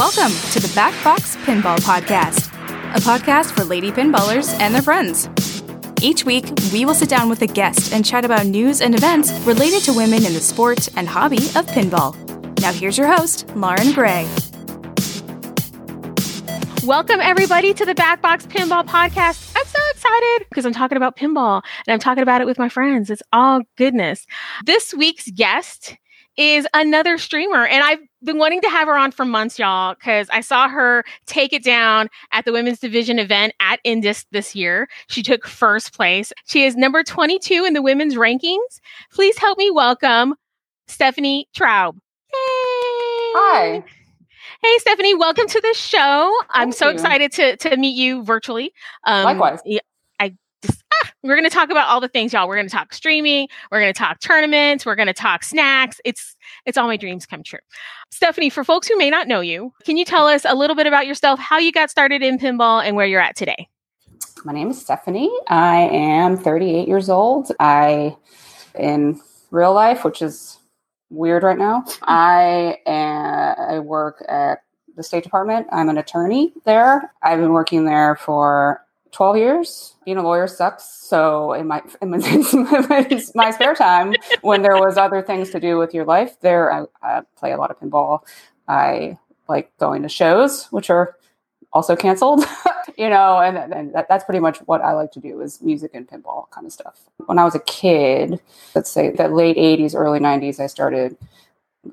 Welcome to the Back Box Pinball Podcast, a podcast for lady pinballers and their friends. Each week, we will sit down with a guest and chat about news and events related to women in the sport and hobby of pinball. Now, here's your host, Lauren Gray. Welcome, everybody, to the Back Box Pinball Podcast. I'm so excited because I'm talking about pinball and I'm talking about it with my friends. It's all goodness. This week's guest is another streamer, and I've been wanting to have her on for months, y'all, because I saw her take it down at the women's division event at Indisc this year. She took first place. She is number 22 in the women's rankings. Please help me welcome Stephanie Traub. Yay! Hi. Hey, Stephanie, welcome to the show. I'm so you. excited to, to meet you virtually. Um, Likewise. I just, ah, we're going to talk about all the things, y'all. We're going to talk streaming. We're going to talk tournaments. We're going to talk snacks. It's it's all my dreams come true. Stephanie, for folks who may not know you, can you tell us a little bit about yourself, how you got started in pinball, and where you're at today? My name is Stephanie. I am 38 years old. I, in real life, which is weird right now, I, uh, I work at the State Department. I'm an attorney there. I've been working there for 12 years. Being a lawyer sucks. So in my in my, spare time, when there was other things to do with your life, there I, I play a lot of pinball. I like going to shows, which are also canceled. you know, and, and that, that's pretty much what I like to do is music and pinball kind of stuff. When I was a kid, let's say the late 80s, early 90s, I started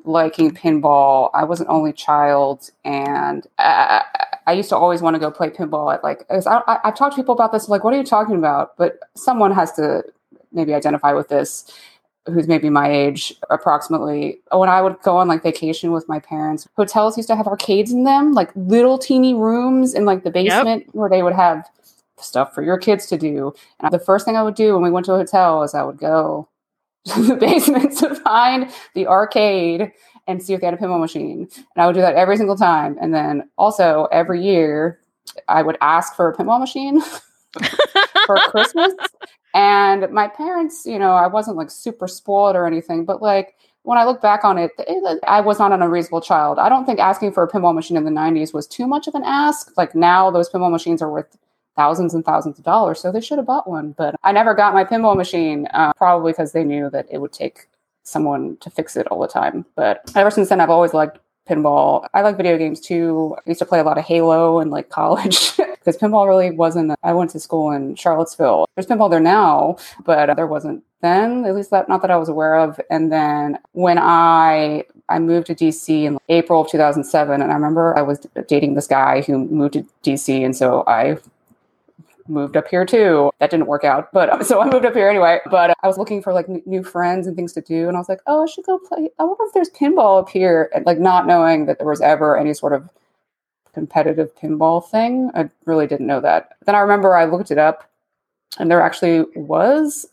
liking pinball. I was an only child, and I, I used to always want to go play pinball at like. I, I, I've talked to people about this, like, what are you talking about? But someone has to maybe identify with this who's maybe my age approximately when i would go on like vacation with my parents hotels used to have arcades in them like little teeny rooms in like the basement where they would have stuff for your kids to do and the first thing i would do when we went to a hotel is i would go the basement to find the arcade and see if they had a pinball machine and i would do that every single time and then also every year i would ask for a pinball machine for christmas and my parents, you know, I wasn't like super spoiled or anything, but like when I look back on it, I was not an unreasonable child. I don't think asking for a pinball machine in the 90s was too much of an ask. Like now, those pinball machines are worth thousands and thousands of dollars, so they should have bought one. But I never got my pinball machine, uh, probably because they knew that it would take someone to fix it all the time. But ever since then, I've always liked pinball. I like video games too. I used to play a lot of Halo in like college because pinball really wasn't. I went to school in Charlottesville. There's pinball there now, but there wasn't then. At least that not that I was aware of. And then when I I moved to DC in April of 2007, and I remember I was dating this guy who moved to DC, and so I moved up here too. That didn't work out, but so I moved up here anyway. But I was looking for like n- new friends and things to do, and I was like, oh, I should go play. I wonder if there's pinball up here, and like not knowing that there was ever any sort of competitive pinball thing. I really didn't know that. Then I remember I looked it up, and there actually was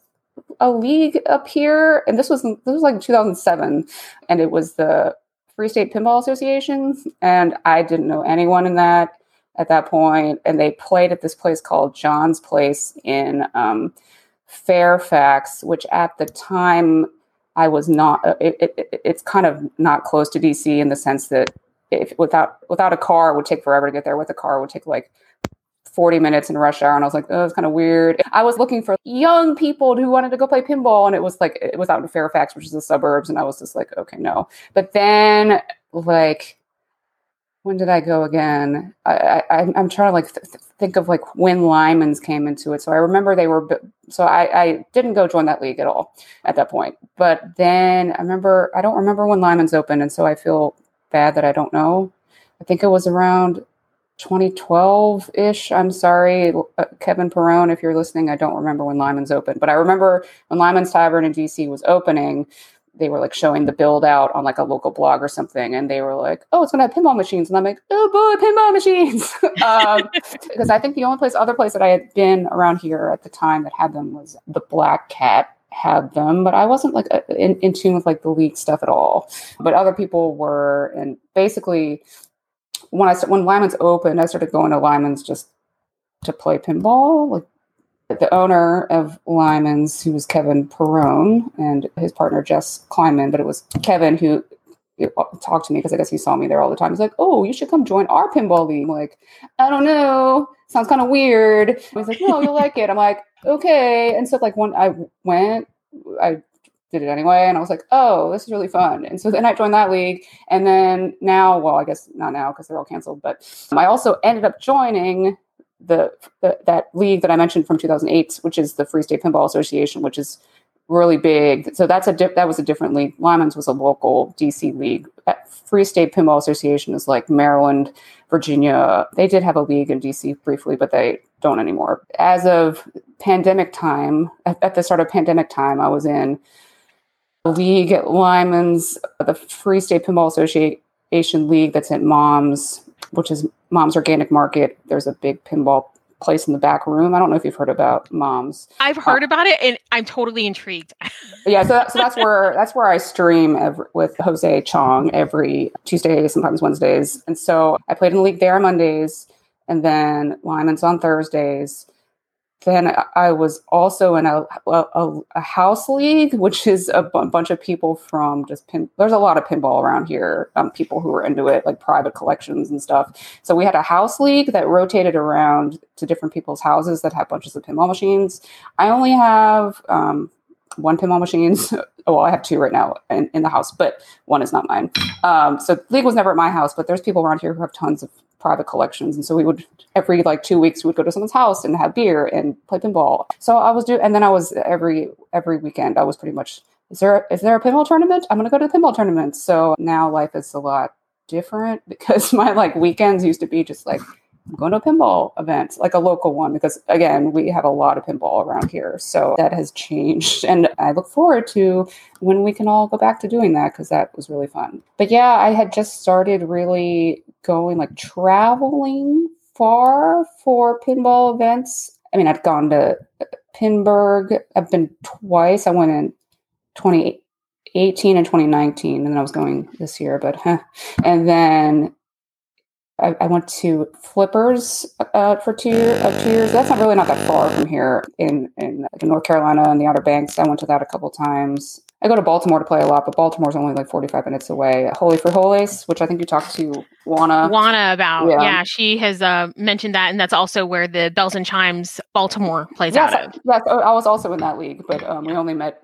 a league up here, and this was this was like 2007, and it was the Free State Pinball Association, and I didn't know anyone in that at that point, and they played at this place called John's Place in um, Fairfax, which at the time I was not. uh, It, it, it's kind of not close to DC in the sense that if without without a car, it would take forever to get there. With a car, would take like 40 minutes in rush hour and I was like, oh, it's kind of weird. I was looking for young people who wanted to go play pinball and it was like it was out in Fairfax, which is the suburbs, and I was just like, okay, no. But then like when did I go again? I, I'm trying to like th- think of like when Lyman's came into it. So I remember they were so I, I didn't go join that league at all at that point. But then I remember I don't remember when Lyman's opened, and so I feel bad that I don't know. I think it was around 2012 ish. I'm sorry, uh, Kevin Perone, if you're listening. I don't remember when Lyman's opened, but I remember when Lyman's Tavern in DC was opening. They were like showing the build out on like a local blog or something, and they were like, "Oh, it's gonna have pinball machines," and I'm like, "Oh boy, pinball machines!" um, because I think the only place, other place that I had been around here at the time that had them was the Black Cat had them, but I wasn't like uh, in, in tune with like the league stuff at all. But other people were, and basically when I when Lyman's opened, I started going to Lyman's just to play pinball. Like the owner of Lyman's, who was Kevin Perone, and his partner Jess Kleinman, but it was Kevin who talked to me because I guess he saw me there all the time. He's like, "Oh, you should come join our pinball league." I'm like, I don't know, sounds kind of weird. He's like, "No, you'll like it." I'm like, "Okay." And so like when I went, I did it anyway, and I was like, "Oh, this is really fun." And so then I joined that league, and then now, well, I guess not now because they're all canceled, but I also ended up joining the, the that league that I mentioned from 2008, which is the Free State Pinball Association, which is really big. So that's a di- that was a different league. Lyman's was a local DC league. Free State Pinball Association is like Maryland, Virginia. They did have a league in DC briefly, but they don't anymore. As of pandemic time, at, at the start of pandemic time, I was in a league at Lyman's, the Free State Pinball Association league that's at Mom's, which is Mom's Organic Market. There's a big pinball place in the back room. I don't know if you've heard about Moms. I've heard uh, about it, and I'm totally intrigued. yeah, so, that, so that's where that's where I stream every, with Jose Chong every Tuesday, sometimes Wednesdays, and so I played in the league there on Mondays, and then Lyman's on Thursdays, then I was also in a, a, a house league, which is a b- bunch of people from just pin. There's a lot of pinball around here, um, people who are into it, like private collections and stuff. So we had a house league that rotated around to different people's houses that had bunches of pinball machines. I only have um, one pinball machine. well, I have two right now in, in the house, but one is not mine. Um, so league was never at my house, but there's people around here who have tons of private collections. And so we would every like two weeks we would go to someone's house and have beer and play pinball. So I was doing, and then I was every every weekend I was pretty much is there is there a pinball tournament? I'm going to go to the pinball tournament. So now life is a lot different because my like weekends used to be just like I'm going to a pinball event, like a local one, because again, we have a lot of pinball around here. So that has changed. And I look forward to when we can all go back to doing that because that was really fun. But yeah, I had just started really going like traveling far for pinball events. I mean, I've gone to uh, Pinburgh, I've been twice. I went in 2018 and 2019, and then I was going this year, but huh. And then I, I went to Flippers uh, for two uh, two years. That's not really not that far from here in in, North Carolina and the Outer Banks. I went to that a couple times. I go to Baltimore to play a lot, but Baltimore's only like 45 minutes away. Holy Frijoles, which I think you talked to Juana. Juana about. Yeah, yeah she has uh, mentioned that, and that's also where the Bells and Chimes Baltimore plays yes, out of. Yes, I was also in that league, but um, we only met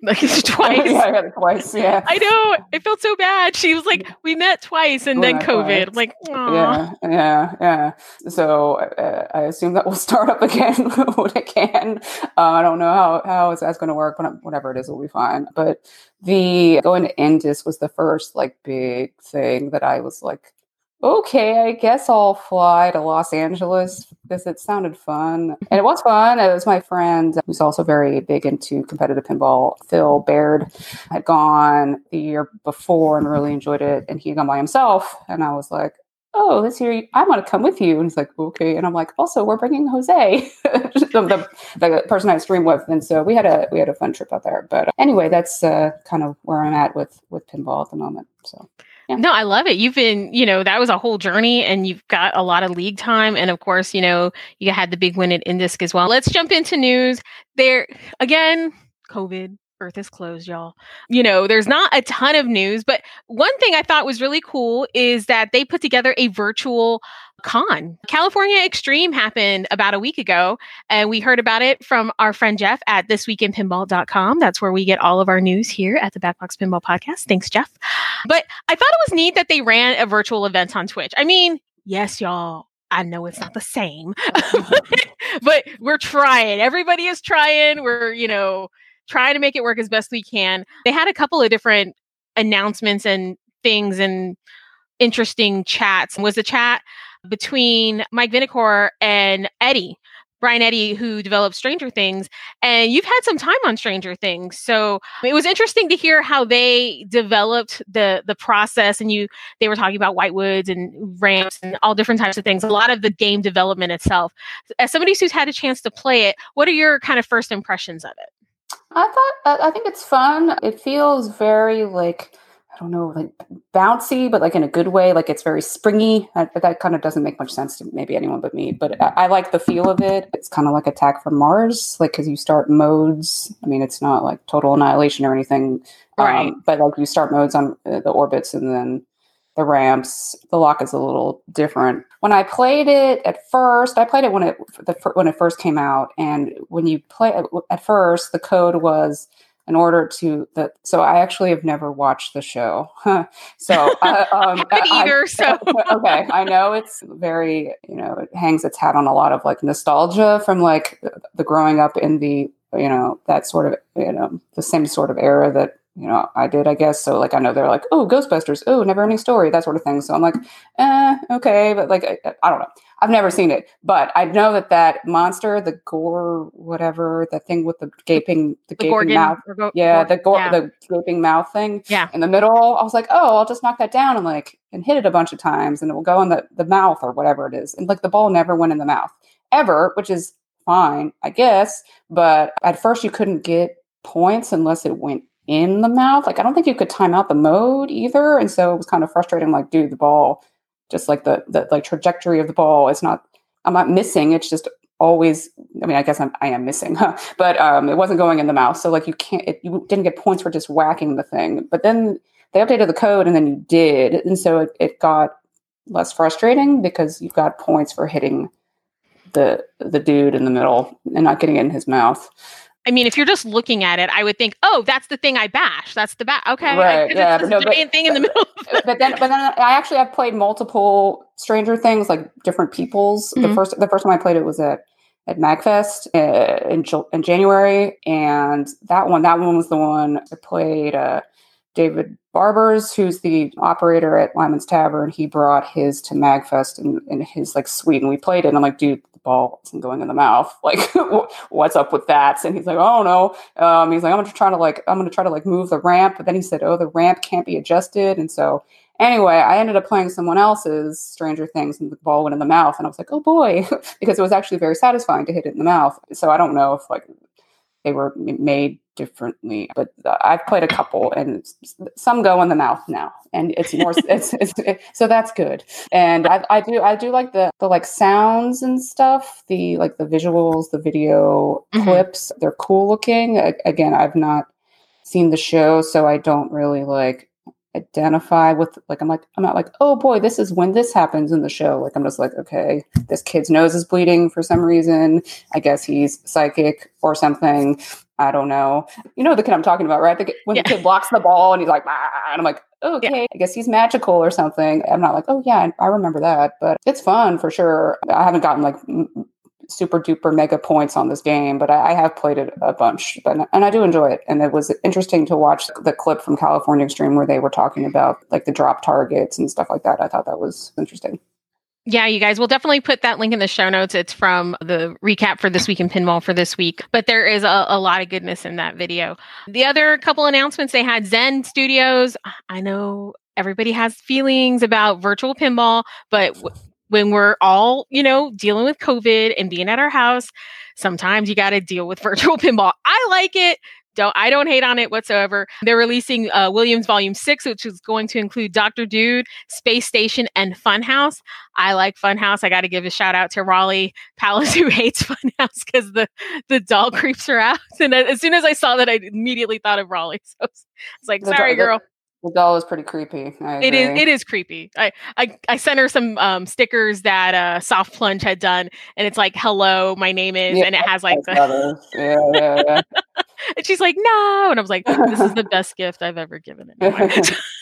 like twice. yeah, twice. Yeah, I know. It felt so bad. She was like, "We met twice, and we then COVID." Like, Aw. yeah, yeah, yeah. So uh, I assume that we'll start up again when it can. Uh, I don't know how how that's going to work, but whatever it is, will be fine. But the going to Indisc was the first like big thing that I was like okay, I guess I'll fly to Los Angeles because it sounded fun. And it was fun. It was my friend who's also very big into competitive pinball, Phil Baird, had gone the year before and really enjoyed it. And he had gone by himself. And I was like, oh, this year I want to come with you. And he's like, okay. And I'm like, also, we're bringing Jose, the, the, person I stream with. And so we had a we had a fun trip out there. But anyway, that's uh, kind of where I'm at with with pinball at the moment. So. Yeah. No, I love it. You've been, you know, that was a whole journey and you've got a lot of league time. And of course, you know, you had the big win at Indisc as well. Let's jump into news. There, again, COVID, Earth is closed, y'all. You know, there's not a ton of news, but one thing I thought was really cool is that they put together a virtual con. California Extreme happened about a week ago, and we heard about it from our friend Jeff at thisweekinpinball.com. That's where we get all of our news here at the Backbox Pinball Podcast. Thanks, Jeff. But I thought it was neat that they ran a virtual event on Twitch. I mean, yes, y'all, I know it's not the same, but we're trying. Everybody is trying. We're, you know, trying to make it work as best we can. They had a couple of different announcements and things and interesting chats. Was the chat between Mike Vinikour and Eddie, Brian Eddy, who developed Stranger Things. And you've had some time on Stranger Things. So it was interesting to hear how they developed the the process. And you they were talking about whitewoods and ramps and all different types of things, a lot of the game development itself. As somebody who's had a chance to play it, what are your kind of first impressions of it? I thought I think it's fun. It feels very like I don't know, like bouncy, but like in a good way. Like it's very springy. That, that kind of doesn't make much sense to maybe anyone but me. But I, I like the feel of it. It's kind of like Attack from Mars, like because you start modes. I mean, it's not like total annihilation or anything, Right. um, but like you start modes on uh, the orbits and then the ramps. The lock is a little different. When I played it at first, I played it when it the, when it first came out, and when you play at first, the code was in order to the. So I actually have never watched the show. so I, um, Haven't I- so. okay, I know it's very you know it hangs its hat on a lot of like nostalgia from like the growing up in the you know that sort of you know the same sort of era that you know I did I guess so like I know they're like oh Ghostbusters oh never ending story that sort of thing so I'm like eh okay but like I, I don't know I've never seen it but I know that that monster the gore whatever that thing with the gaping the, The gaping Gorgon. mouth go- yeah the gore yeah. the gaping mouth thing Yeah. in the middle I was like oh I'll just knock that down and like and hit it a bunch of times and it will go in the the mouth or whatever it is and like the ball never went in the mouth ever which is fine I guess but at first you couldn't get points unless it went in the mouth. Like I don't think you could time out the mode either, and so it was kind of frustrating. Like, dude, the ball, just like the the like trajectory of the ball, it's not. I'm not missing. It's just always. I mean, I guess I'm, I am missing, huh? but um, it wasn't going in the mouth. So like you can't. It, you didn't get points for just whacking the thing. But then they updated the code, and then you did, and so it, it got less frustrating because you've got points for hitting the the dude in the middle and not getting it in his mouth. I mean, if you're just looking at it, I would think, oh, that's the thing I bash. That's the bat. Okay. Right, yeah, but no, but- thing in the middle. but then but then I actually have played multiple Stranger Things, like different peoples. The Mhm. first the first time I played it was at at Magfest uh, in in January, and that one that one was the one I played. Uh, David Barbers, who's the operator at Lyman's Tavern, he brought his to Magfest in, in his like suite, and we played it. And I'm like, dude, the ball isn't going in the mouth. Like, what's up with that? And he's like, oh no. Um, he's like, I'm gonna try to like, I'm gonna try to like move the ramp. But then he said, oh, the ramp can't be adjusted. And so anyway, I ended up playing someone else's Stranger Things, and the ball went in the mouth. And I was like, oh boy, because it was actually very satisfying to hit it in the mouth. So I don't know if like they were made differently, but I've played a couple, and some go in the mouth now, and it's more. it's, it's it, so that's good. And I, I do I do like the the like sounds and stuff, the like the visuals, the video Mhm. clips. They're cool looking. A- Again, I've not seen the show, so I don't really like identify with like I'm like I'm not like oh boy this is when this happens in the show like I'm just like okay this kid's nose is bleeding for some reason I guess he's psychic or something I don't know you know the kid I'm talking about right the, ki- when Yeah. the kid blocks the ball and he's like "Ah," and I'm like okay I guess he's magical or something I'm not like oh yeah I remember that but it's fun for sure I haven't gotten like super duper mega points on this game, but I, I have played it a bunch, but and I do enjoy it. And it was interesting to watch the clip from California Extreme where they were talking about like the drop targets and stuff like that. I thought that was interesting. Yeah, you guys, we'll definitely put that link in the show notes. It's from the recap for this week in pinball for this week, but there is a, a lot of goodness in that video. The other couple announcements they had Zen Studios. I know everybody has feelings about virtual pinball, but w- when we're all, you know, dealing with COVID and being at our house, sometimes you got to deal with virtual pinball. I like it. Don't I don't hate on it whatsoever. They're releasing uh, Williams Volume Six, which is going to include Doctor Dude, Space Station, and Funhouse. I like Funhouse. I got to give a shout out to Raleigh Palace who hates Funhouse because the the doll creeps her out. And as soon as I saw that, I immediately thought of Raleigh. So it's like, The- sorry, the- girl. The doll is pretty creepy. I It is it is creepy. I, I I sent her some um, stickers that uh, Soft Plunge had done, and it's like, "Hello, my name is," Yeah, and it has like the, yeah, yeah, yeah. and she's like, "No," and I was like, "This is the best gift I've ever given anyone."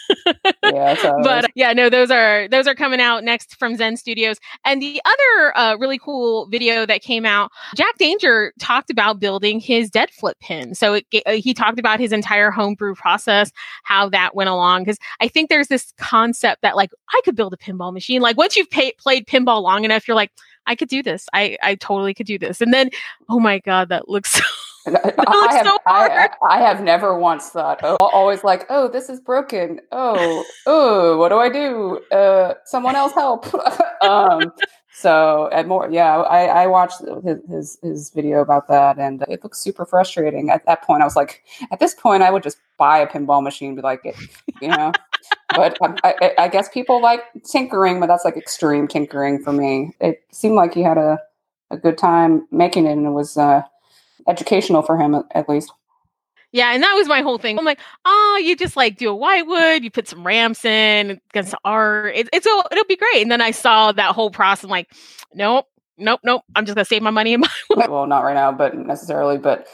yeah, but those. yeah, no, those are those are coming out next from Zen Studios. And the other uh, really cool video that came out, Jack Danger talked about building his dead flip pin. So it, uh, he talked about his entire homebrew process, how that went along. Because I think there's this concept that like I could build a pinball machine. Like once you've pay- played pinball long enough, you're like, I could do this. I I totally could do this. And then, oh my god, that looks so And I, I have, so I. I have never once thought, oh, always like, oh, this is broken. Oh, oh, what do I do? Uh, someone else help. um, So at more, yeah, I, I watched his, his, his video about that, and it looks super frustrating. At that point, I was like, at this point, I would just buy a pinball machine, be like, it, you know. but I, I, guess people like tinkering, but that's like extreme tinkering for me. It seemed like he had a a good time making it, and it was uh, educational for him at, least. Yeah, and that was my whole thing. I'm like, oh, you just like do a whitewood, you put some ramps in against the art. It, it's all, it'll be great. And then I saw that whole process. I'm like, nope, nope, nope. I'm just gonna save my money in my. well, not right now, but necessarily, but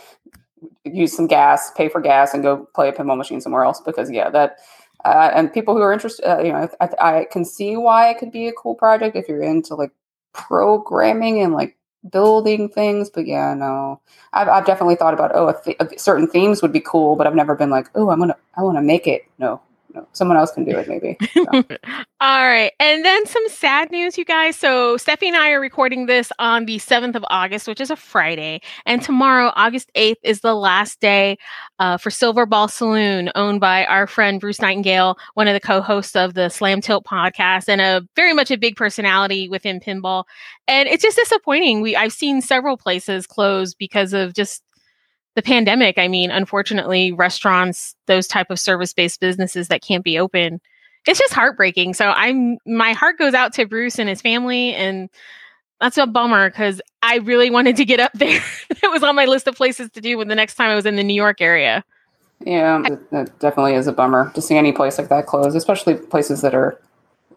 use some gas, pay for gas, and go play a pinball machine somewhere else. Because yeah, that uh, and people who are interested, uh, you know, I, I can see why it could be a cool project if you're into like programming and like building things. But yeah, no, I've, I've definitely thought about oh, th- certain themes would be cool, but I've never been like, oh, I'm gonna, I want to make it. No, someone else can do it maybe. So. All right. And then some sad news, you guys. So Steffi and I are recording this on the 7th of August, which is a Friday. And tomorrow, August 8th, is the last day uh, for Silver Ball Saloon, owned by our friend Bruce Nightingale, one of the co-hosts of the Slam Tilt podcast and a very much a big personality within pinball. And it's just disappointing. We I've seen several places close because of just the pandemic i mean unfortunately restaurants those type of service-based businesses that can't be open it's just heartbreaking. So i'm my heart goes out to bruce and his family and that's a bummer because i really wanted to get up there. It was on my list of places to do when the next time i was in the new york area. Yeah it definitely is a bummer to see any place like that close especially places that are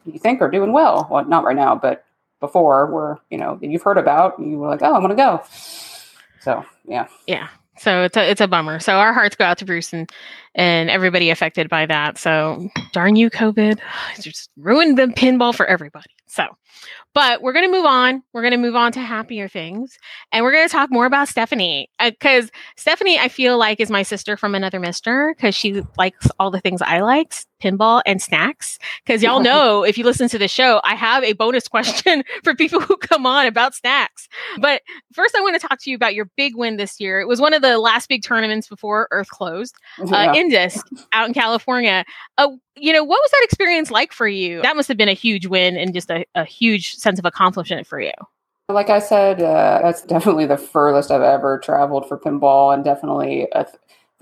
you think are doing well. Well not right now but before were you know you've heard about you were like oh i'm gonna go. So yeah. Yeah so it's a it's a bummer. So our hearts go out to Bruce and and everybody affected by that. So darn you, COVID, just ruined the pinball for everybody. So, but we're gonna move on. We're gonna move on to happier things, and we're gonna talk more about Stephanie because uh, Stephanie, I feel like, is my sister from another Mister because she likes all the things I like, pinball and snacks. Because y'all know if you listen to the show, I have a bonus question for people who come on about snacks. But first, I want to talk to you about your big win this year. It was one of the last big tournaments before Earth closed. Uh, yeah Indisc out in California. Uh, you know, what was that experience like for you? That must have been a huge win and just a, a huge sense of accomplishment for you. Like I said, uh, that's definitely the furthest I've ever traveled for pinball, and definitely a,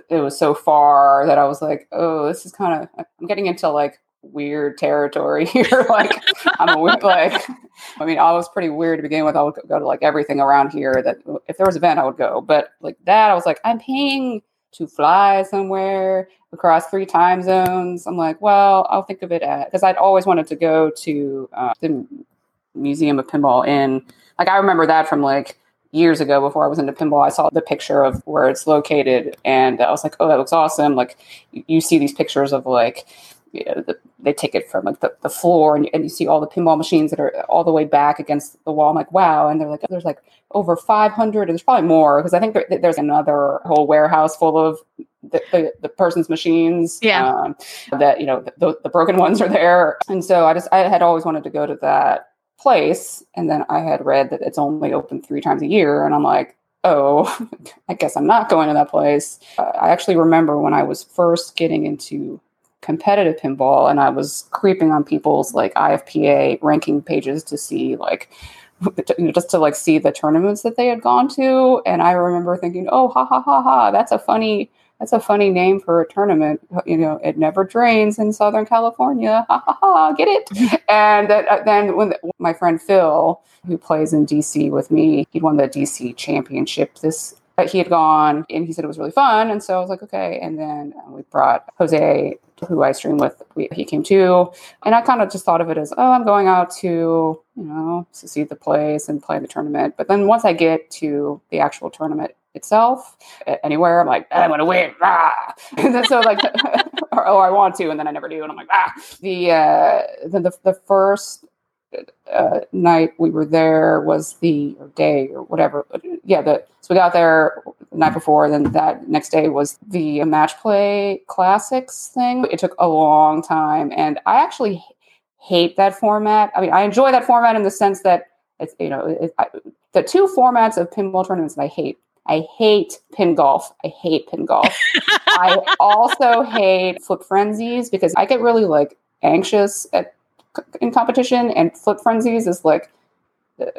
it was so far that I was like, oh, this is kind of I'm getting into like weird territory here. like I'm a weird, like I mean, I was pretty weird to begin with. I would go to like everything around here that if there was an event, I would go. But like that, I was like, I'm paying to fly somewhere across three time zones. I'm like, well, I'll think of it as because I'd always wanted to go to uh, the Museum of Pinball in like I remember that from like years ago before I was into pinball. I saw the picture of where it's located, and I was like, oh, that looks awesome. Like you, see these pictures of like you know, the, they take it from like the, the floor and, and you see all the pinball machines that are all the way back against the wall. I'm like, wow. And they're like, there's like over 500 and there's probably more because I think there, there's another whole warehouse full of the, the, the person's machines. Yeah. Um, that, you know, the, the broken ones are there. And so I just, I had always wanted to go to that place. And then I had read that it's only open three times a year. And I'm like, oh, I guess I'm not going to that place. Uh, I actually remember when I was first getting into competitive pinball and I was creeping on people's like IFPA ranking pages to see like just to like see the tournaments that they had gone to and I remember thinking oh ha ha ha ha that's a funny that's a funny name for a tournament you know it never drains in southern california ha ha ha get it and uh, then when the, my friend phil who plays in dc with me he won the dc championship this he had gone and he said it was really fun. And so I was like, okay. And then we brought Jose, who I stream with, we, he came too. And I kind of just thought of it as, oh, I'm going out to, you know, to see the place and play the tournament. But then once I get to the actual tournament itself, anywhere, I'm like, I'm going to win. Ah. Then so like, or, oh, I want to. And then I never do. And I'm like, ah. The, uh, the, the, the first uh, night we were there was the or day or whatever. Yeah, the so we got there the night before. And then that next day was the match play classics thing. It took a long time, and I actually hate that format. I mean, I enjoy that format in the sense that it's you know it, I, the two formats of pinball tournaments that I hate. I hate pin golf. I hate pin golf. I also hate flip frenzies because I get really like anxious at in competition and flip frenzies is like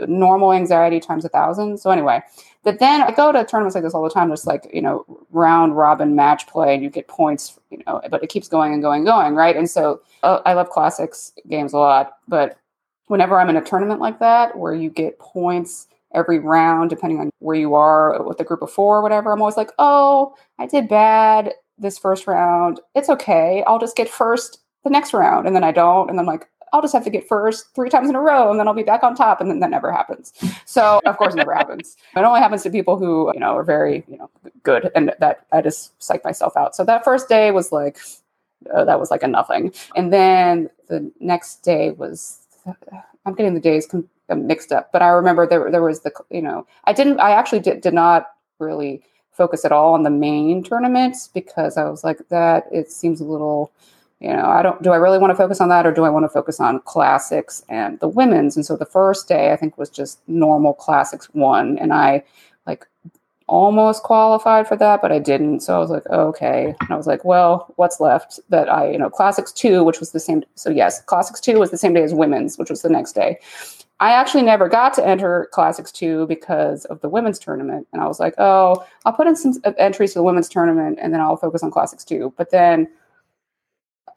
normal anxiety times a thousand. So anyway, but then I go to tournaments like this all the time, just like you know round robin match play, and you get points, you know, but it keeps going and going and going, right? And so uh, I love classics games a lot, but whenever I'm in a tournament like that where you get points every round, depending on where you are with the group of four or whatever, I'm always like, oh, I did bad this first round. It's okay. I'll just get first the next round. And then I don't. And then I'm like, I'll just have to get first three times in a row and then I'll be back on top. And then that never happens. So of course it never happens. It only happens to people who, you know, are very, you know, good. And that I just psych myself out. So that first day was like, uh, that was like a nothing. And then the next day was, I'm getting the days com- mixed up, but I remember there, there was the, you know, I didn't, I actually did, did not really focus at all on the main tournaments because I was like, that it seems a little, you know, I don't, do I really want to focus on that or do I want to focus on classics and the women's? And so the first day I think was just normal classics one. And I like almost qualified for that, but I didn't. So I was like, oh, okay. And I was like, well, what's left that I, you know, classics two, which was the same. So yes, classics two was the same day as women's, which was the next day. I actually never got to enter Classics 2 because of the women's tournament. And I was like, oh, I'll put in some uh, entries to the women's tournament and then I'll focus on Classics 2. But then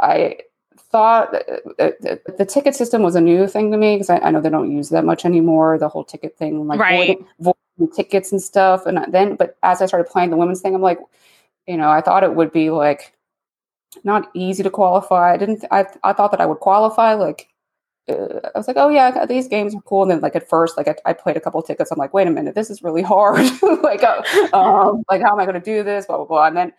I thought the, uh, uh, the ticket system was a new thing to me because I, I, know they don't use that much anymore. The whole ticket thing, like right. voiding, tickets and stuff. And then, but as I started playing the women's thing, I'm like, you know, I thought it would be like not easy to qualify. I didn't, I, I thought that I would qualify like uh, I was like, oh yeah, these games are cool. And then like at first, like I, I played a couple tickets. I'm like, wait a minute, this is really hard. like, uh, um, like how am I going to do this? Blah blah blah. And then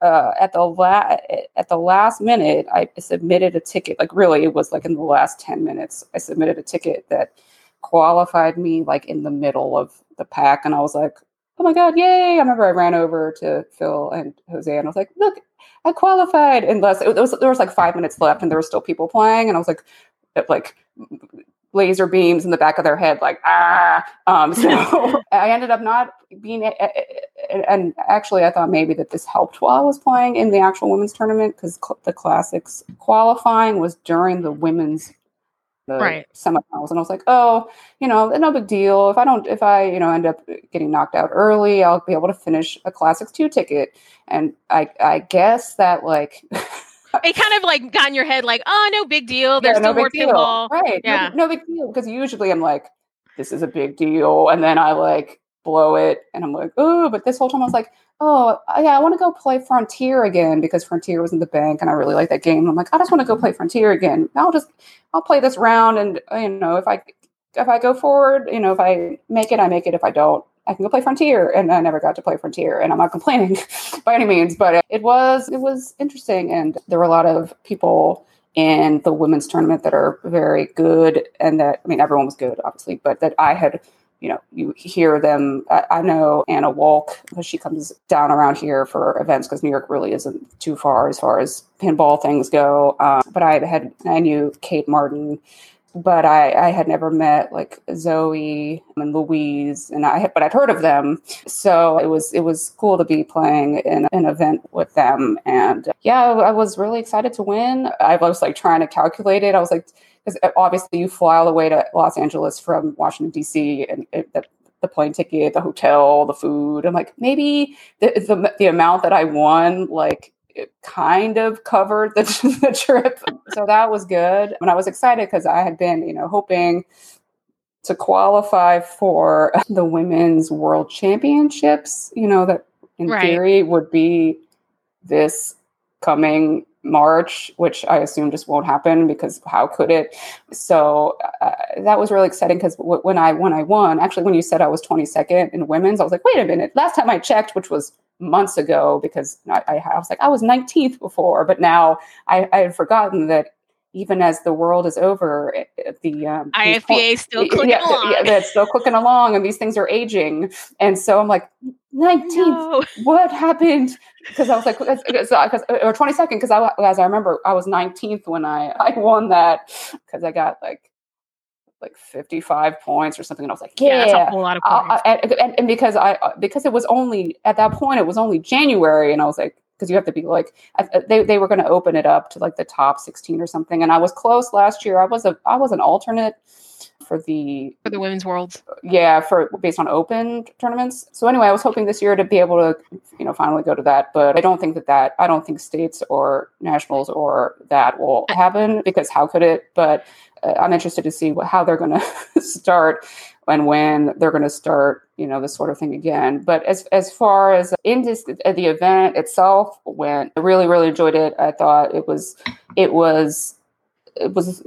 uh, at the la- at the last minute, I submitted a ticket. Like really, it was like in the last ten minutes, I submitted a ticket that qualified me like in the middle of the pack, and I was like, oh my god, yay! I remember I ran over to Phil and Jose, and I was like, look. I qualified unless it was there was like five minutes left and there were still people playing and I was like, like laser beams in the back of their head, like ah. Um, so I ended up not being, and actually, I thought maybe that this helped while I was playing in the actual women's tournament because the classics qualifying was during the women's the right. semifinals, and I was like, oh, you know, no big deal. If I don't, if I, you know, end up getting knocked out early, I'll be able to finish a classics two ticket. And I, I guess that like. it kind of like got in your head, like, oh, no big deal. There's yeah, no still more pinball. Right. Yeah. No, no big deal. Because usually I'm like, this is a big deal. And then I like blow it and I'm like, oh, but this whole time I was like, oh, uh, yeah, I want to go play Frontier again because Frontier was in the bank and I really like that game. I'm like, I just want to go play Frontier again. I'll just, I'll play this round and, uh, you know, if I, if I go forward, you know, if I make it, I make it. If I don't, I can go play Frontier, and I never got to play Frontier, and I'm not complaining by any means, but it was it was interesting, and there were a lot of people in the women's tournament that are very good, and that I mean everyone was good, obviously, but that I had. You know, you hear them. I, I know Anna Walk because she comes down around here for events because New York really isn't too far as far as pinball things go. Um, but I had I knew Kate Martin but I, I had never met like Zoe and Louise, and I had, but I'd heard of them. So it was it was cool to be playing in an event with them, and yeah, I was really excited to win. I was like trying to calculate it. I was like, because uh, obviously you fly all the way to Los Angeles from Washington D.C. and it, the, the plane ticket, the hotel, the food. I'm like, maybe the, the the amount that I won, like kind of covered the, the trip. So that was good. And I was excited because I had been, you know, hoping to qualify for the women's world championships, you know, that in right. theory would be this coming March, which I assume just won't happen because how could it? So uh, that was really exciting because w- when I when I won, actually when you said I was 22nd in women's, I was like, wait a minute. Last time I checked, which was months ago, because I, I was like I was 19th before, but now I, I had forgotten that even as the world is over, eh, eh, the um, IFPA is still clicking yeah, along. Yeah, it's still clicking along, and these things are aging. And so I'm like, 19th, no. what happened? Because I was like, because uh, uh, or 22nd, because I, as I remember, I was 19th when I I won that because I got like like 55 points or something and i was like yeah, yeah that's a whole lot of points. and, and, and, because i uh, because it was only at that point it was only january and i was like because you have to be like they, they were going to open it up to like the top 16 or something and i was close last year i was a i was an alternate for the for the women's worlds. Yeah, for based on open tournaments. So anyway, I was hoping this year to be able to, you know, finally go to that, but I don't think that that I don't think states or nationals or that will happen because how could it? But uh, I'm interested to see what, how they're going to start and when they're going to start, you know, this sort of thing again. But as as far as in this, the event itself went, I really really enjoyed it. I thought it was it was it was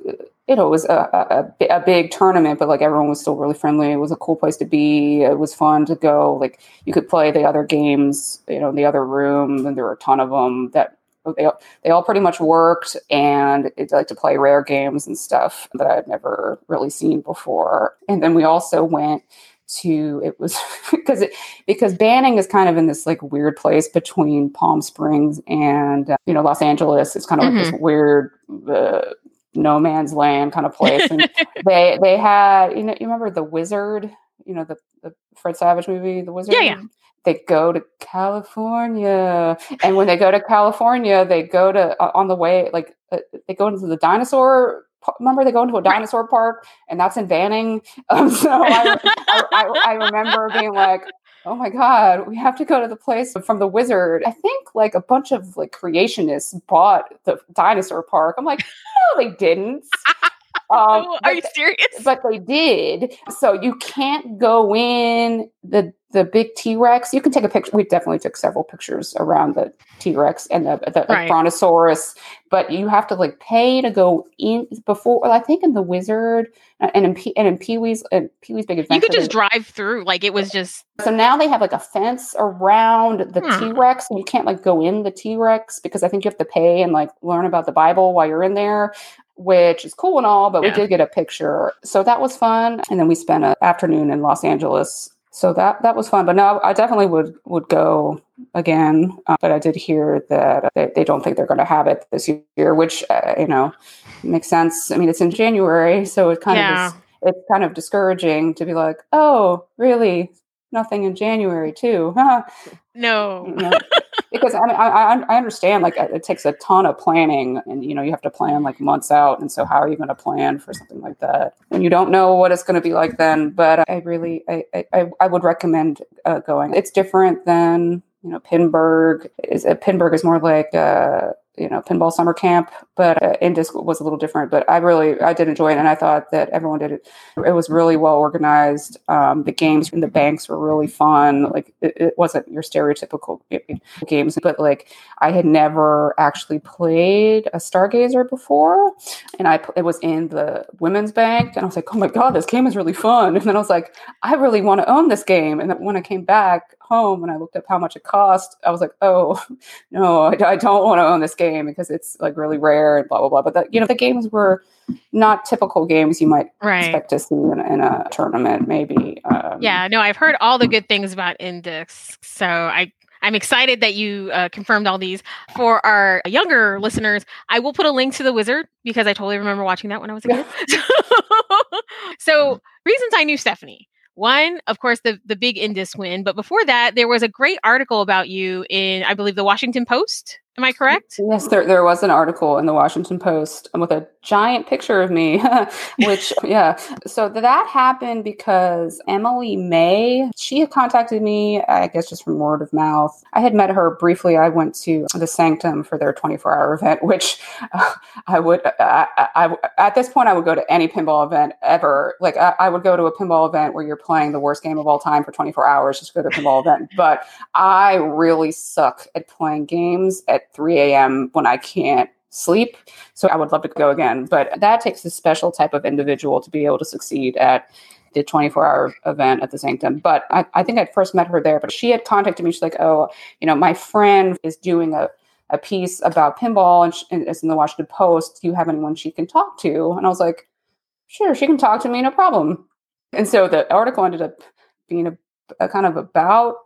you know it was a, a, a, big tournament but like everyone was still really friendly it was a cool place to be it was fun to go like you could play the other games you know in the other room and there were a ton of them that they all, they all pretty much worked and it's like to play rare games and stuff that I'd never really seen before. And then we also went to it was because it because Banning is kind of in this like weird place between Palm Springs and uh, you know Los Angeles. It's kind of mm-hmm. like this mm-hmm. weird uh, no man's land kind of place. And they they had you know you remember the Wizard, you know the, the Fred Savage movie, The Wizard. Yeah, yeah. They go to California, and when they go to California, they go to uh, on the way like uh, they go into the dinosaur remember they go into a dinosaur right. park and that's in Banning. Um, so I, I, I, I, remember being like, oh my god we have to go to the place from the wizard i think like a bunch of like creationists bought the dinosaur park i'm like no they didn't um, are you serious but they did so you can't go in the the big T-Rex. You can take a picture. We definitely took several pictures around the T-Rex and the, the right. Brontosaurus, but you have to like pay to go in before. I think in the Wizard uh, and in P, and in Pee Wee's and Pee Wee's Big Adventure, you could just drive through. Like it was just. So now they have like a fence around the hmm. T-Rex, and you can't like go in the T-Rex because I think you have to pay and like learn about the Bible while you're in there which is cool and all, but yeah. we did get a picture. So that was fun. And then we spent an afternoon in Los Angeles so that that was fun. But no, I definitely would would go again. Uh, but I did hear that they, they don't think they're going to have it this year, which uh, you know makes sense. I mean, it's in January, so it kind yeah. of is, it's kind of discouraging to be like, oh, really, nothing in January too, huh? No. You know, because I mean, I, I understand like it takes a ton of planning and, you know, you have to plan like months out. And so how are you going to plan for something like that? And you don't know what it's going to be like then, but I really, I, I, I would recommend uh, going. It's different than, you know, Pinburgh is uh, Pinburgh is more like, uh, you know pinball summer camp but uh, indisc was a little different but i really i did enjoy it and i thought that everyone did it. It was really well organized um, the games in the banks were really fun like it, it, wasn't your stereotypical games but like i had never actually played a stargazer before and i it was in the women's bank and i was like oh my god this game is really fun. And then i was like i really want to own this game. And then when i came back home and I looked up how much it cost, I was like, oh, no, I, I don't want to own this game because it's like really rare and blah, blah, blah. But, the, you know, the games were not typical games you might right. expect to see in, in a tournament, maybe. Um, yeah, no, I've heard all the good things about Indisc, So I I'm excited that you uh, confirmed all these. For our younger listeners, I will put a link to the Wizard because I totally remember watching that when I was a kid. so, reasons I knew Stephanie. One, of course, the the big Indisc win, but before that, there was a great article about you in, I believe, the Washington Post. Am I correct? Yes, there, there was an article in the Washington Post with a giant picture of me, which, yeah. So that happened because Emily May, she had contacted me, I guess just from word of mouth. I had met her briefly. I went to the Sanctum for their 24 hour event, which uh, I would, I, I, I, at this point, I would go to any pinball event ever. Like, I, I would go to a pinball event where you're playing the worst game of all time for 24 hours just go to a pinball event. But I really suck at playing games at 3 a.m. when I can't sleep. So I would love to go again. But that takes a special type of individual to be able to succeed at the 24 hour event at the Sanctum. But I, I think I first met her there, but she had contacted me. She's like, oh, you know, my friend is doing a, a piece about pinball and, she, and it's in the Washington Post. Do you have anyone she can talk to? And I was like, sure, she can talk to me, no problem. And so the article ended up being a a kind of about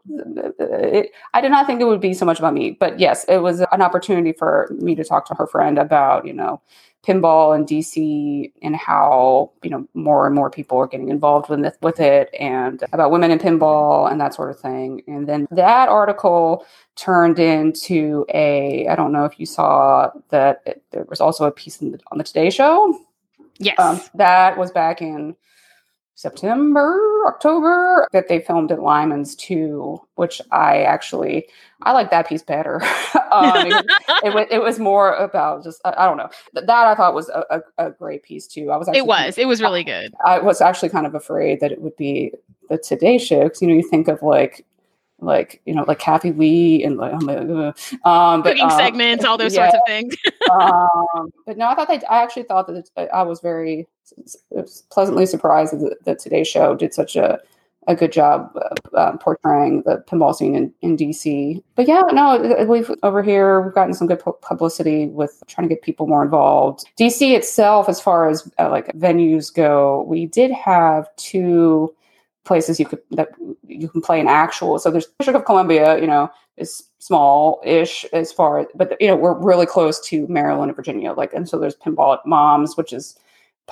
it, i did not think it would be so much about me but yes it was an opportunity for me to talk to her friend about you know pinball in dc and how you know more and more people are getting involved with it, with it and about women in pinball and that sort of thing and then that article turned into a i don't know if you saw that it, there was also a piece the, on the today show Yes. Um, that was back in September, October that they filmed at Lyman's too, which I actually I like that piece better. um, it, it, it, was more about just I, I, don't know that I thought was a, a, a great piece too. I was it was it was really good. I, I was actually kind of afraid that it would be the Today Show because you know you think of like like you know like Kathie Lee and like um, but, cooking um, segments, all those yeah, sorts of things. um, but no, I thought they. I actually thought that it, I was very was pleasantly surprised that the Today Show did such a a good job uh, uh, portraying the pinball scene in, in DC. But yeah, no, we've over here we've gotten some good publicity with trying to get people more involved. DC itself, as far as uh, like venues go, we did have two places you could that you can play an actual. So there's District of Columbia, you know, is small-ish as far but you know we're really close to Maryland and Virginia. Like, and so there's pinball at Moms, which is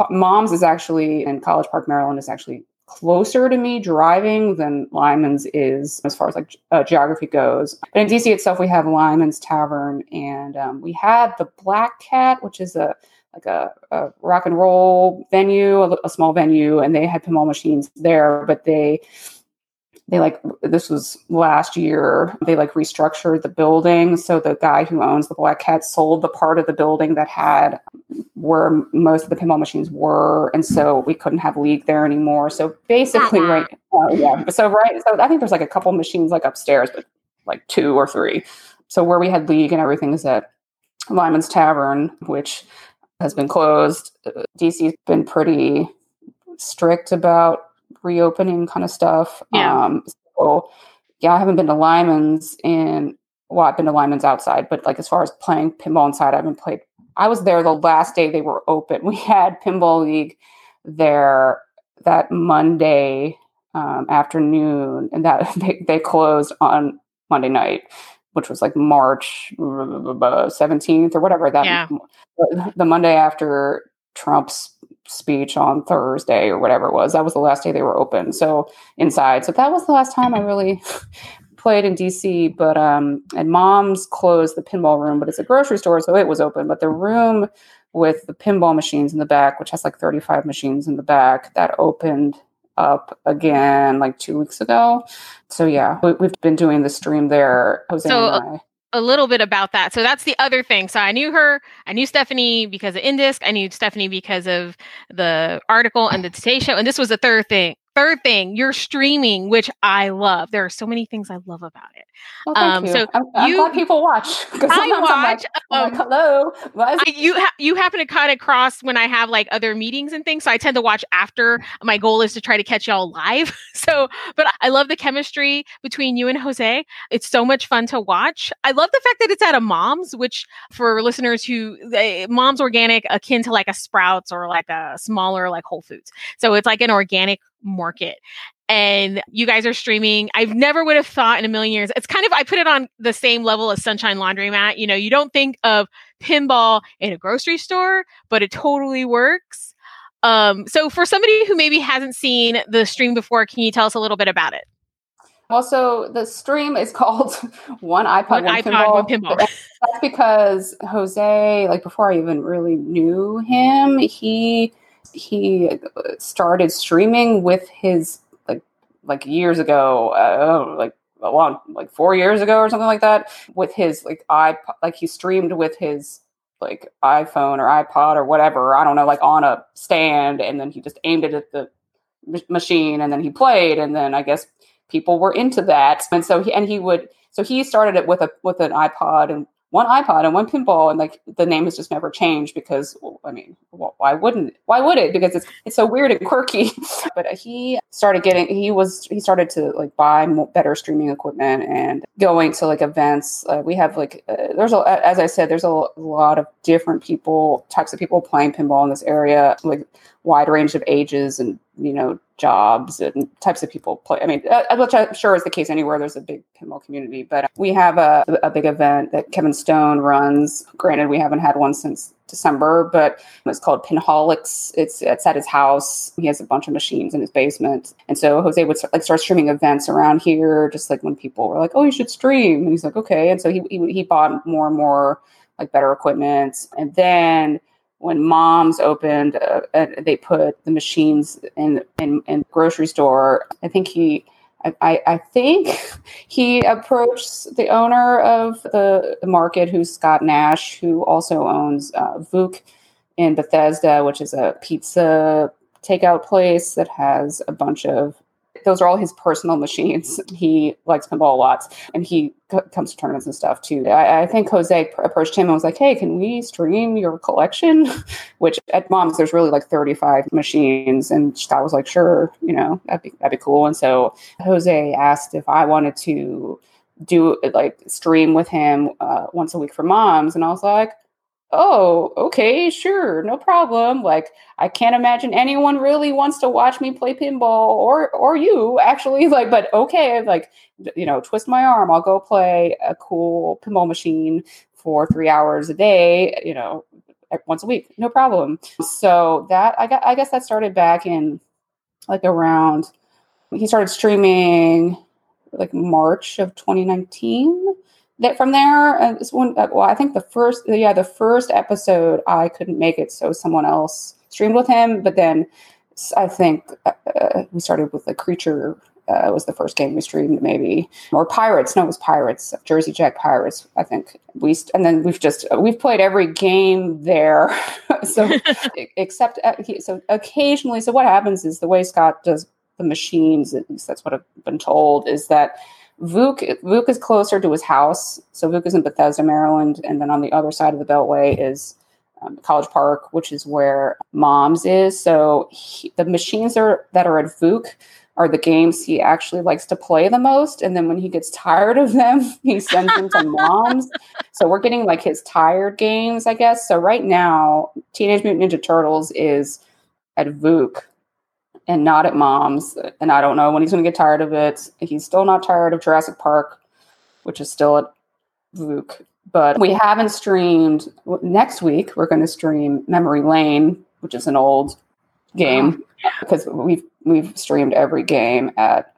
Moms is actually in College Park, Maryland, is actually closer to me driving than Lyman's is as far as like uh, geography goes. But in DC itself, we have Lyman's Tavern, and um, we had the Black Cat, which is a like a, a rock and roll venue, a, a, small venue, and they had pinball machines there, but they they like this was last year they like restructured the building. So the guy who owns the black cat sold the part of the building that had where most of the pinball machines were and so we couldn't have league there anymore. So basically uh-huh. right uh, yeah so right so i think there's like a couple machines like upstairs but like two or three. So where we had league and everything is at lyman's tavern which has been closed dc's been pretty strict about reopening kind of stuff. Yeah. Um, so yeah, I haven't been to Lyman's in well, I've been to Lyman's outside, but like as far as playing pinball inside, I haven't played. I was there the last day they were open. We had pinball league there that Monday um, afternoon, and that they, they closed on Monday night, which was like March seventeenth or whatever. That yeah. the Monday after Trump's speech on Thursday or whatever it was. That was the last day they were open. So inside. So that was the last time I really played in DC. But um and mom's closed the pinball room, but it's a grocery store, so it was open. But the room with the pinball machines in the back, which has like 35 machines in the back, that opened up again like two weeks ago. So yeah, we, have been doing the stream there, Jose so, and I a little bit about that. So that's the other thing. So I knew her, I knew Stephanie because of Indisc, I knew Stephanie because of the article and the Today Show, and this was the third thing. Third thing, you're streaming, which I love. There are so many things I love about it. Well, um, you. So I'm, I'm you, glad people watch. I watch. Like, um, like, Hello. I, you ha- you happen to cut across when I have like other meetings and things, so I tend to watch after. My goal is to try to catch y'all live. so, but I love the chemistry between you and Jose. It's so much fun to watch. I love the fact that it's at a mom's, which for listeners who they, mom's organic, akin to like a Sprouts or like a smaller like Whole Foods. So it's like an organic market and you guys are streaming. I've never would have thought in a million years. It's kind of I put it on the same level as Sunshine Laundromat. You know, you don't think of pinball in a grocery store, but it totally works. Um, so for somebody who maybe hasn't seen the stream before, can you tell us a little bit about it? Also, the stream is called One iPod, One, one iPod, Pinball. One Pinball. That's because Jose, like before I even really knew him, he he started streaming with his like like years ago, uh, like a long like four years ago or something like that, with his like iPod, like he streamed with his like iPhone or iPod or whatever, I don't know, like on a stand, and then he just aimed it at the machine, and then he played, and then I guess people were into that, and so he and he would so he started it with a with an iPod and one iPod and one pinball, and like the name has just never changed because well, I mean, well, why wouldn't why would it? Because it's it's so weird and quirky. but he started getting he was he started to like buy better streaming equipment and going to like events. Uh, we have like uh, there's a as I said there's a lot of different people types of people playing pinball in this area, like wide range of ages and you know jobs and types of people play. I mean, uh, which I'm sure is the case anywhere there's a big pinball community. But we have a, a big event that Kevin Stone runs. Granted, we haven't had one since December, but it's called Pinholics. It's it's at his house. He has a bunch of machines in his basement, and so Jose would start, like start streaming events around here, just like when people were like, "Oh, you should stream," and he's like, "Okay," and so he he, he bought more and more like better equipment, and then when moms opened, uh, uh, they put the machines in, in in grocery store. I think he. I, I think he approached the owner of the, the market, who's Scott Nash, who also owns uh, Vuk in Bethesda, which is a pizza takeout place that has a bunch of those are all his personal machines. He likes pinball a lot, and he c- comes to tournaments and stuff too. I, I, think Jose approached him and was like, "Hey, can we stream your collection?" Which at Mom's there's really like 35 machines, and Scott was like, "Sure, you know that'd be that'd be cool." And so Jose asked if I wanted to do like stream with him uh, once a week for Moms, and I was like, oh, okay, sure, no problem. Like, I can't imagine anyone really wants to watch me play pinball or or you actually. Like, but okay, like, you know, twist my arm. I'll go play a cool pinball machine for three hours a day. You know, once a week, no problem. So that I got, I guess that started back in like around. He started streaming like March of 2019 that from there, uh, uh, well, I think the first, yeah, the first episode I couldn't make it, so someone else streamed with him. But then I think uh, uh we started with the creature. Uh, was the first game we streamed, maybe or Pirates? No, it was Pirates, Jersey Jack Pirates. I think we, st- and then we've just we've played every game there. so except uh, so occasionally. So what happens is the way Scott does the machines, at least that's what I've been told, is that Vuk Vuk is closer to his house. So Vuk is in Bethesda, Maryland, and then on the other side of the Beltway is um, College Park, which is where Moms is. So he, the machines are, that are at Vuk are the games he actually likes to play the most. And then when he gets tired of them, he sends them to Moms. So we're getting like his tired games, I guess. So right now, Teenage Mutant Ninja Turtles is at Vuk and not at mom's. And I don't know when he's going to get tired of it. He's still not tired of Jurassic Park, which is still at Vuk. But we haven't streamed. Next week, we're going to stream Memory Lane, which is an old game because we've we've streamed every game at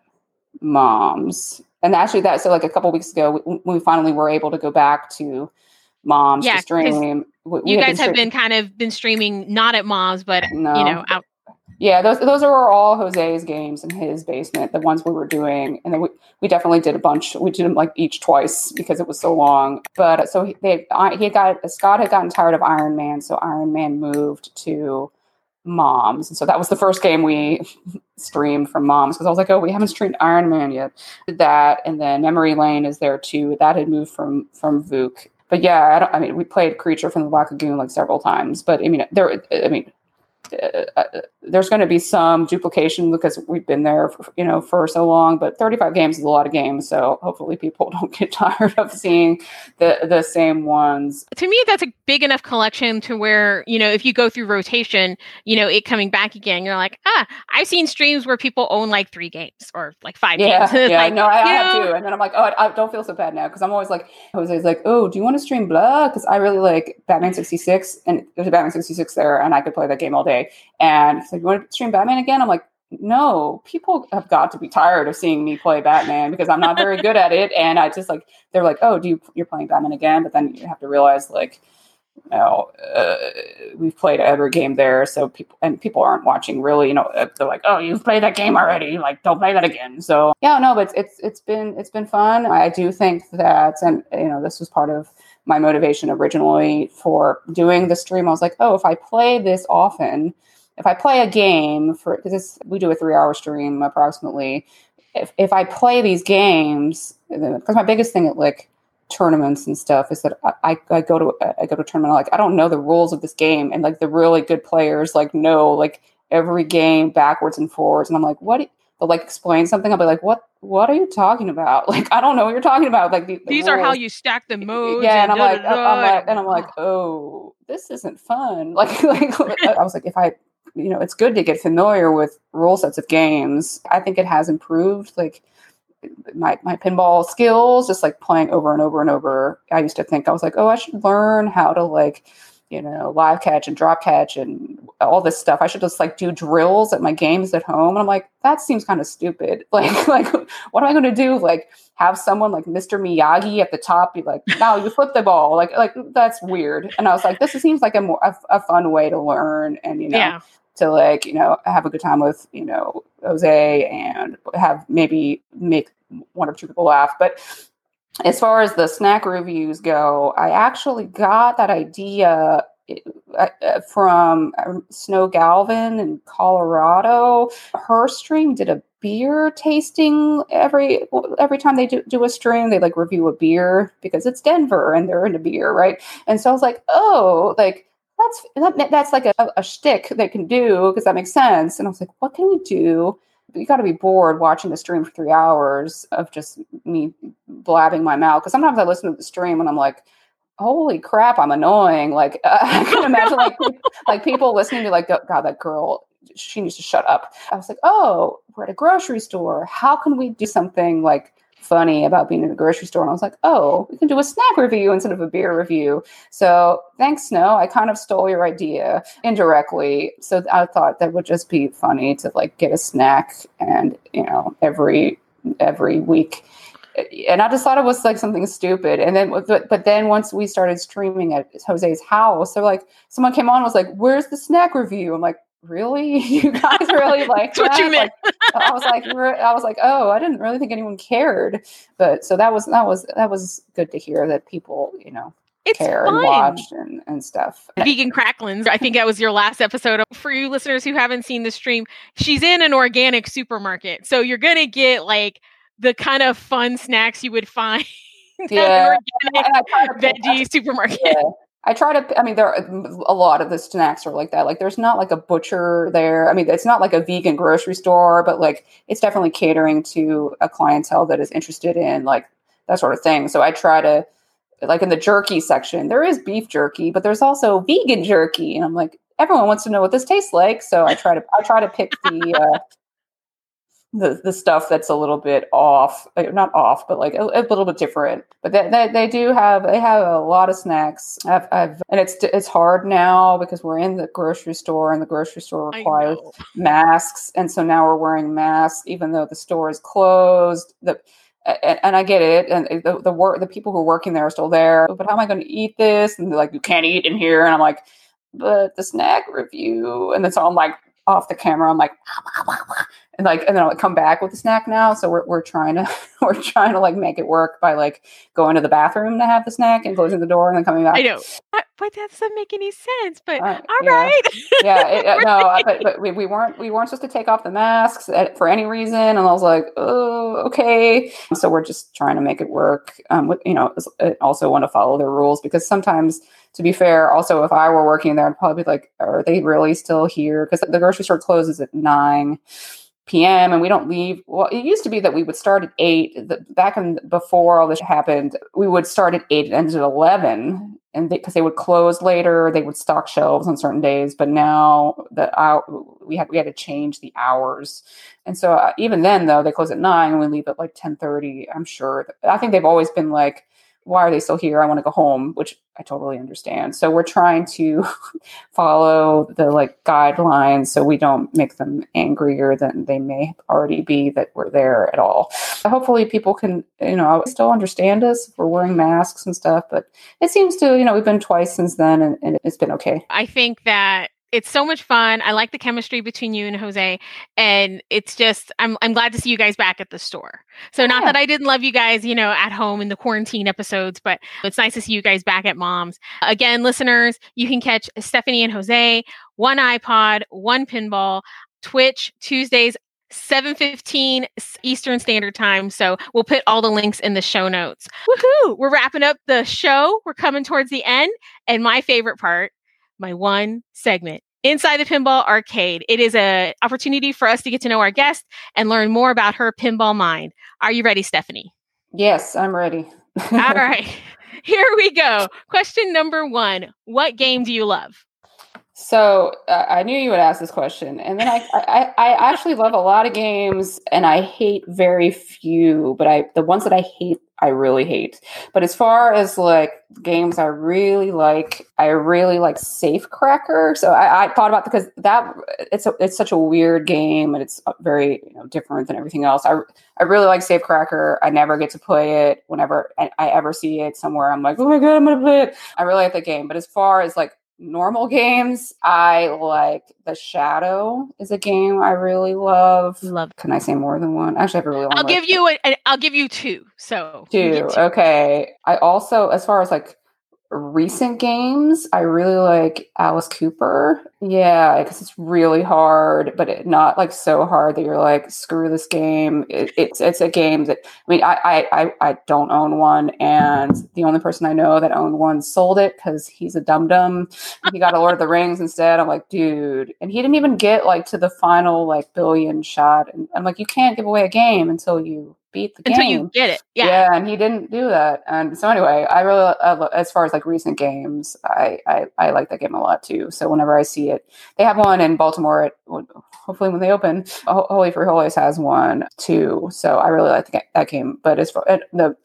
mom's. And actually, that so like a couple weeks ago, we, we finally were able to go back to mom's yeah, to stream. We, you guys have been kind of been streaming not at mom's, but no. you know out yeah, those those are all Jose's games in his basement, the ones we were doing, and then we, we definitely did a bunch. We did them like each twice because it was so long. But uh, so he, they he got Scott had gotten tired of Iron Man, so Iron Man moved to Moms, and so that was the first game we streamed from Moms because I was like, oh, we haven't streamed Iron Man yet. Did that, and then Memory Lane is there too. That had moved from from Vuk. But yeah, I, I mean, we played Creature from the Black Lagoon like several times. But I mean, there, I mean, uh, uh, there's going to be some duplication because we've been there, for, you know, for so long. But 35 games is a lot of games, so hopefully people don't get tired of seeing the the same ones. To me, that's a big enough collection to where you know if you go through rotation, you know, it coming back again, you're like, ah, I've seen streams where people own like three games or like five yeah, games. yeah, like, no, I, I have two, and then I'm like, oh, I, I don't feel so bad now because I'm always like, Jose's like, oh, do you want to stream blah? Because I really like Batman 66, and there's a Batman 66 there, and I could play that game all day. And he's like, You want to stream Batman again? I'm like, no, people have got to be tired of seeing me play Batman because I'm not very good at it. And I just like, they're like, oh, do you, you're playing Batman again? But then you have to realize, like, you know, uh, we've played every game there. So people, and people aren't watching really, you know, uh, they're like, oh, you've played that game already. Like, don't play that again. So yeah, no, but it's, it's, it's been, it's been fun. I do think that, and, you know, this was part of, my motivation originally for doing the stream. I was like, oh, if I play this often, if I play a game for because we do a three hour stream approximately. If if I play these games, because my biggest thing at like tournaments and stuff is that I, I go to I go to a tournament like I don't know the rules of this game and like the really good players like know like every game backwards and forwards and I'm like what they'll like explain something I'll be like what what are you talking about like I don't know what you're talking about like the, the these rules. are how you stack the modes yeah and, and I'm like I'm like and I'm like oh this isn't fun like like I was like if I you know, it's good to get familiar with rule sets of games. I think it has improved like my my pinball skills, just like playing over and over and over. I used to think I was like, oh, I should learn how to like you know, live catch and drop catch and all this stuff. I should just like do drills at my games at home. And I'm like, that seems kind of stupid. Like, like what am I going to do? Like have someone like Mr. Miyagi at the top be like, now you flip the ball. Like, like that's weird. And I was like, this seems like a more a, a fun way to learn. And you know. Yeah to like you know have a good time with you know Jose and have maybe make one or two people laugh. But as far as the snack reviews go, I actually got that idea uh, uh, from um, Snow Galvin in Colorado. Her stream did a beer tasting every every time they do, do a stream they like review a beer because it's Denver and they're into beer right and so I was like oh like that's that, that's like a, a shtick they can do because that makes sense. And I was like, what can we do? You got to be bored watching the stream for three hours of just me blabbing my mouth. Because sometimes I listen to the stream and I'm like, holy crap, I'm annoying. Like uh, I can imagine like like people listening to like, God, that girl, she needs to shut up. I was like, oh, we're at a grocery store. How can we do something like funny about being in a grocery store. And I was like, oh, we can do a snack review instead of a beer review. So thanks, Snow. I kind of stole your idea indirectly. So I thought that would just be funny to like get a snack and, you know, every every week. And I just thought it was like something stupid. And then, but, but then once we started streaming at Jose's house, so like someone came on was like, "Where's the snack review?" I'm like, really? You guys really like what you meant. Like, i was like i was like oh i didn't really think anyone cared. But so that was that was that was good to hear that people you know it's care fun. and watch and, and stuff. Vegan cracklins i think that was your last episode. Oh, for you listeners who haven't seen the stream she's in an organic supermarket. So you're gonna get like the kind of fun snacks you would find yeah. organic veggie supermarket. yeah. I try to, I mean, there are a lot of the snacks are like that. Like, there's not like a butcher there. I mean, it's not like a vegan grocery store, but like it's definitely catering to a clientele that is interested in like that sort of thing. So I try to, like in the jerky section, there is beef jerky, but there's also vegan jerky. And I'm like, everyone wants to know what this tastes like. So I try to, I try to pick the, uh, the the stuff that's a little bit off, uh, not off, but like a, a little bit different. But they, they, they, do have they have a lot of snacks. I've, I've, and it's it's hard now because we're in the grocery store and the grocery store requires masks, and so now we're wearing masks even though the store is closed. The and, and, I get it, and the, the work, the people who are working there are still there. But how am I going to eat this? And they're like, you can't eat in here. And I'm like, but the snack review, and then so I'm like off the camera. I'm like, and like, and then I'll like, come back with a snack now. So we're, we're trying to, we're trying to like make it work by like going to the bathroom to have the snack and closing the door and then coming back. I know, but, but that doesn't make any sense. But uh, all yeah. right, yeah, it, uh, no, uh, but, but we, we weren't, we weren't supposed to take off the masks at, for any reason. And I was like, oh, okay. So we're just trying to make it work. Um, with, you know, also want to follow their rules because sometimes to be fair, also if I were working there, I'd probably be like, are they really still here? Because the grocery store closes at nine p.m. and we don't leave. Well, it used to be that we would start at eight. The, back in before all this happened, we would start at eight and end at eleven, and because they, they, would close later, they would stock shelves on certain days. But now the we had we had to change the hours, and so uh, even then though they close at nine and we leave at like ten thirty. I'm sure. I think they've always been like why are they still here? I want to go home, which I totally understand. So we're trying to follow the like guidelines so we don't make them angrier than they may already be that we're there at all. Hopefully people can, you know, still understand us. We're wearing masks and stuff, but it seems to, you know, we've been twice since then and, and it's been okay. I think that it's so much fun. I like the chemistry between you and Jose, and it's just I'm I'm glad to see you guys back at the store. So not that I didn't love you guys, you know, at home in the quarantine episodes, but it's nice to see you guys back at Moms. Again, listeners, you can catch Stephanie and Jose, one iPod, one pinball, Twitch Tuesdays 7:15 Eastern Standard Time. So we'll put all the links in the show notes. Woohoo! We're wrapping up the show. We're coming towards the end, and my favorite part my one segment inside the pinball arcade. It is an opportunity for us to get to know our guest and learn more about her pinball mind. Are you ready, Stephanie? Yes, I'm ready. All right. Here we go. Question number one What game do you love? So uh, I knew you would ask this question, and then I, I I actually love a lot of games, and I hate very few. But I the ones that I hate, I really hate. But as far as like games I really like, I really like Safecracker. So I, I thought about because that it's a, it's such a weird game, and it's very you know different than everything else. I I really like Safecracker. I never get to play it. Whenever I, I ever see it somewhere, I'm like, oh my god, I'm gonna play it. I really like the game. But as far as like normal games, I like The Shadow is a game I really love. Love. Can I say more than one? Actually, I have a really I'll list. give you I'll give you two. So two. two. Okay. I also, as far as like recent games, I really like Alice Cooper. Yeah, because it's really hard, but it, not like so hard that you're like, screw this game. It, it's it's a game that I mean, I, I I I don't own one, and the only person I know that owned one sold it because he's a dum dum. He got a Lord of the Rings instead. I'm like, dude, and he didn't even get like to the final like billion shot. And I'm like, you can't give away a game until you beat the Until game. you get it. Yeah. and he didn't do that. And so anyway, I really, lo- as far as like recent games, I, I I like that game a lot too. So whenever I see it, they have one in Baltimore. At, hopefully when they open, Holy Frijoles has one too. So I really like the, that game. But as for the